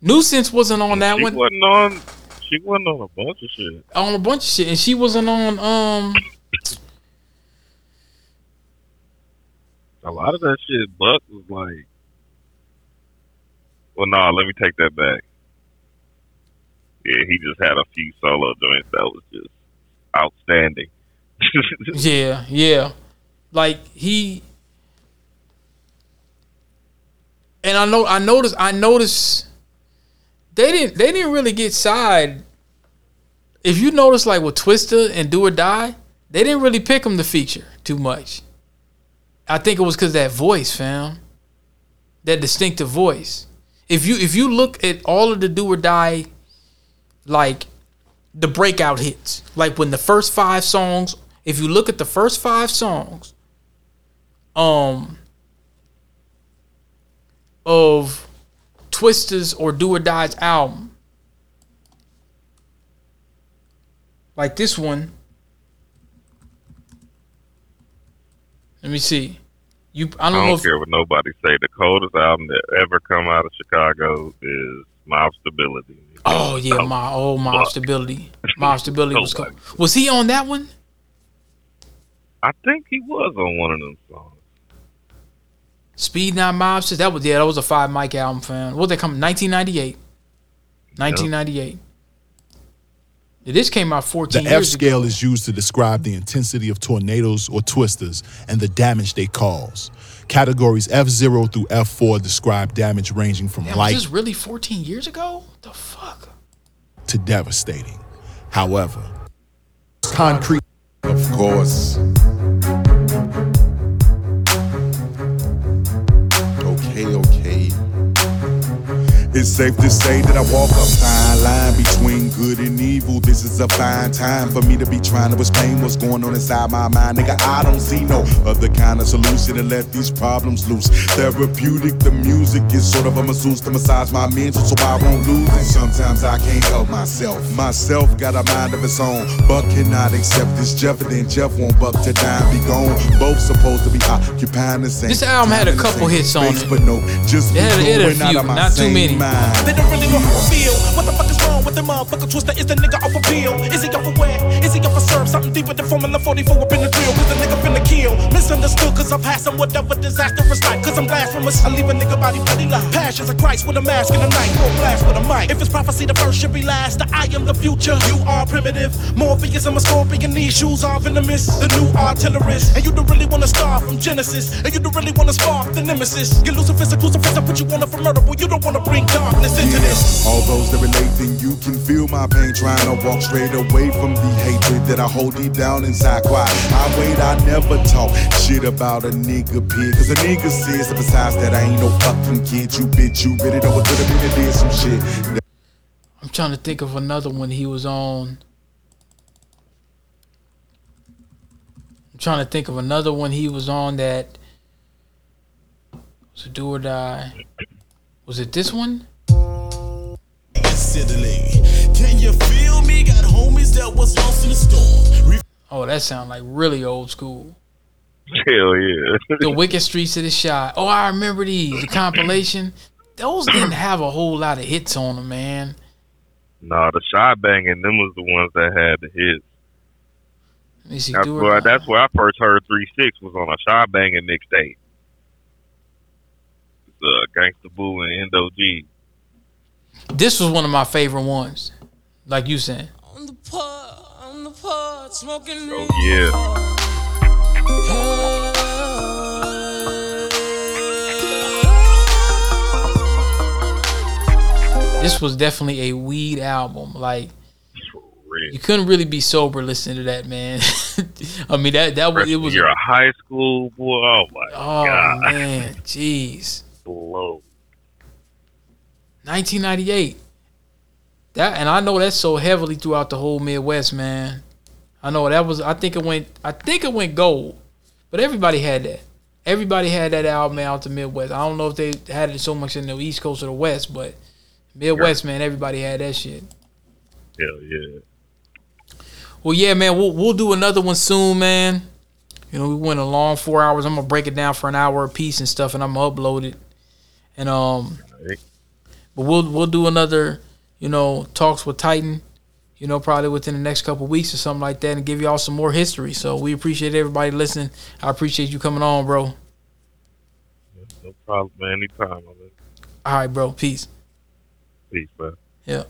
Nuisance wasn't on that she one. wasn't on. She wasn't on a bunch of shit. On a bunch of shit. And she wasn't on um A lot of that shit, Buck was like. Well, no, let me take that back. Yeah, he just had a few solo joints that was just outstanding. Yeah, yeah. Like he and I know I noticed I noticed they didn't they didn't really get side. If you notice like with Twista and Do or Die, they didn't really pick him to feature too much. I think it was cause that voice, fam. That distinctive voice. If you if you look at all of the Do or Die like the breakout hits. Like when the first five songs, if you look at the first five songs, um, of Twista's or Do or Die's album, like this one. Let me see. You, I I don't, don't, know if care what nobody say. The coldest album that ever come out of Chicago is Mobstability. Oh yeah, my oh mob fuck. stability, Mobstability was. Nobody. Was he on that one? I think he was on one of them songs. Speedknot Mobstaz. That was yeah, that was a five mic album, fam. What they come? 1998. 1998. Yeah, this came out 14 The F years ago. scale is used to describe the intensity of tornadoes or twisters and the damage they cause. Categories F0 through F4 describe damage ranging from Damn, was light this really 14 years ago? What The fuck? to devastating. However, concrete. Of course. Safe to say that I walk a fine line between good and evil. This is a fine time for me to be trying to explain what's going on inside my mind. Nigga, I don't see no other kind of solution to let these problems loose. Therapeutic, the music is sort of a masseuse to massage my mental so I won't lose it. Sometimes I can't help myself. Myself got a mind of its own. Buck cannot accept this Jeff, and then Jeff won't buck to die and be gone. Both supposed to be occupying the same This album had a time in the couple hits on space, it. But no, just It had- it had a going out few, of my not too same many. mind. They don't really know how I feel. What the fuck is wrong with the motherfucker Twista? Is the nigga off a pill? Is he off a wet? Is he off a serve? Something deeper than Formula 44 up in the drill. Cause the nigga finna kill. Misunderstood cause I'm passing whatever disastrous life. Cause I'm blasphemous. I leave a nigga body bloody life. Passions of Christ with a mask and a knife. Full blast with a mic. If it's prophecy, the first should be last. The I am the future. You are primitive. Morpheus, I'm a scorpion. These shoes are venomous. The new artillerist. And you don't really wanna start from Genesis. And you don't really wanna spark the nemesis. You lose a physical surface. I put you on a for murder. But you don't wanna bring darkness into this. All those that relate, then you can feel my pain. Trying to walk straight away from the hatred that I hold deep down inside. Quiet. I wait, I never talk shit about a nigga pig. Cause a nigga says, besides that, I ain't no fucking kid. You bitch, you really know what could have been and did some shit. I'm trying to think of another one he was on. I'm trying to think of another one he was on that was a do or die. Was it this one? Sidley. Can you feel me? Got homies that was lost in the storm. Re- Oh, that sound like really old school. Hell yeah. The Wicked Streets of the Chi. Oh, I remember these. The compilation. Those didn't have a whole lot of hits on them, man. Nah, the Chi banging, them was the ones that had the hits. Let me see. That's where that's where I first heard three six was on a Chi banging mixtape. Uh, Gangsta Boo and Indo G. This was one of my favorite ones. Like you saying. On the pod, on the pod, smoking Oh yeah. This was definitely a weed album. Like you couldn't really be sober listening to that, man. I mean that that was it was You're a high school boy. Oh my Oh god. man, jeez. Blow. 1998. That and I know that so heavily throughout the whole Midwest, man. I know that was. I think it went. I think it went gold, but everybody had that. Everybody had that album out the Midwest. I don't know if they had it so much in the East Coast or the West, but Midwest, man, everybody had that shit. Hell yeah. Well, yeah, man, we'll we'll do another one soon, man. You know, we went a long four hours. I'm gonna break it down for an hour a piece and stuff, and I'm gonna upload it. And um, but we'll we'll do another, you know, talks with Titan. You know, probably within the next couple weeks or something like that, and give y'all some more history. So we appreciate everybody listening. I appreciate you coming on, bro. No problem, man. Anytime. All right, bro. Peace. Peace, man. Yeah.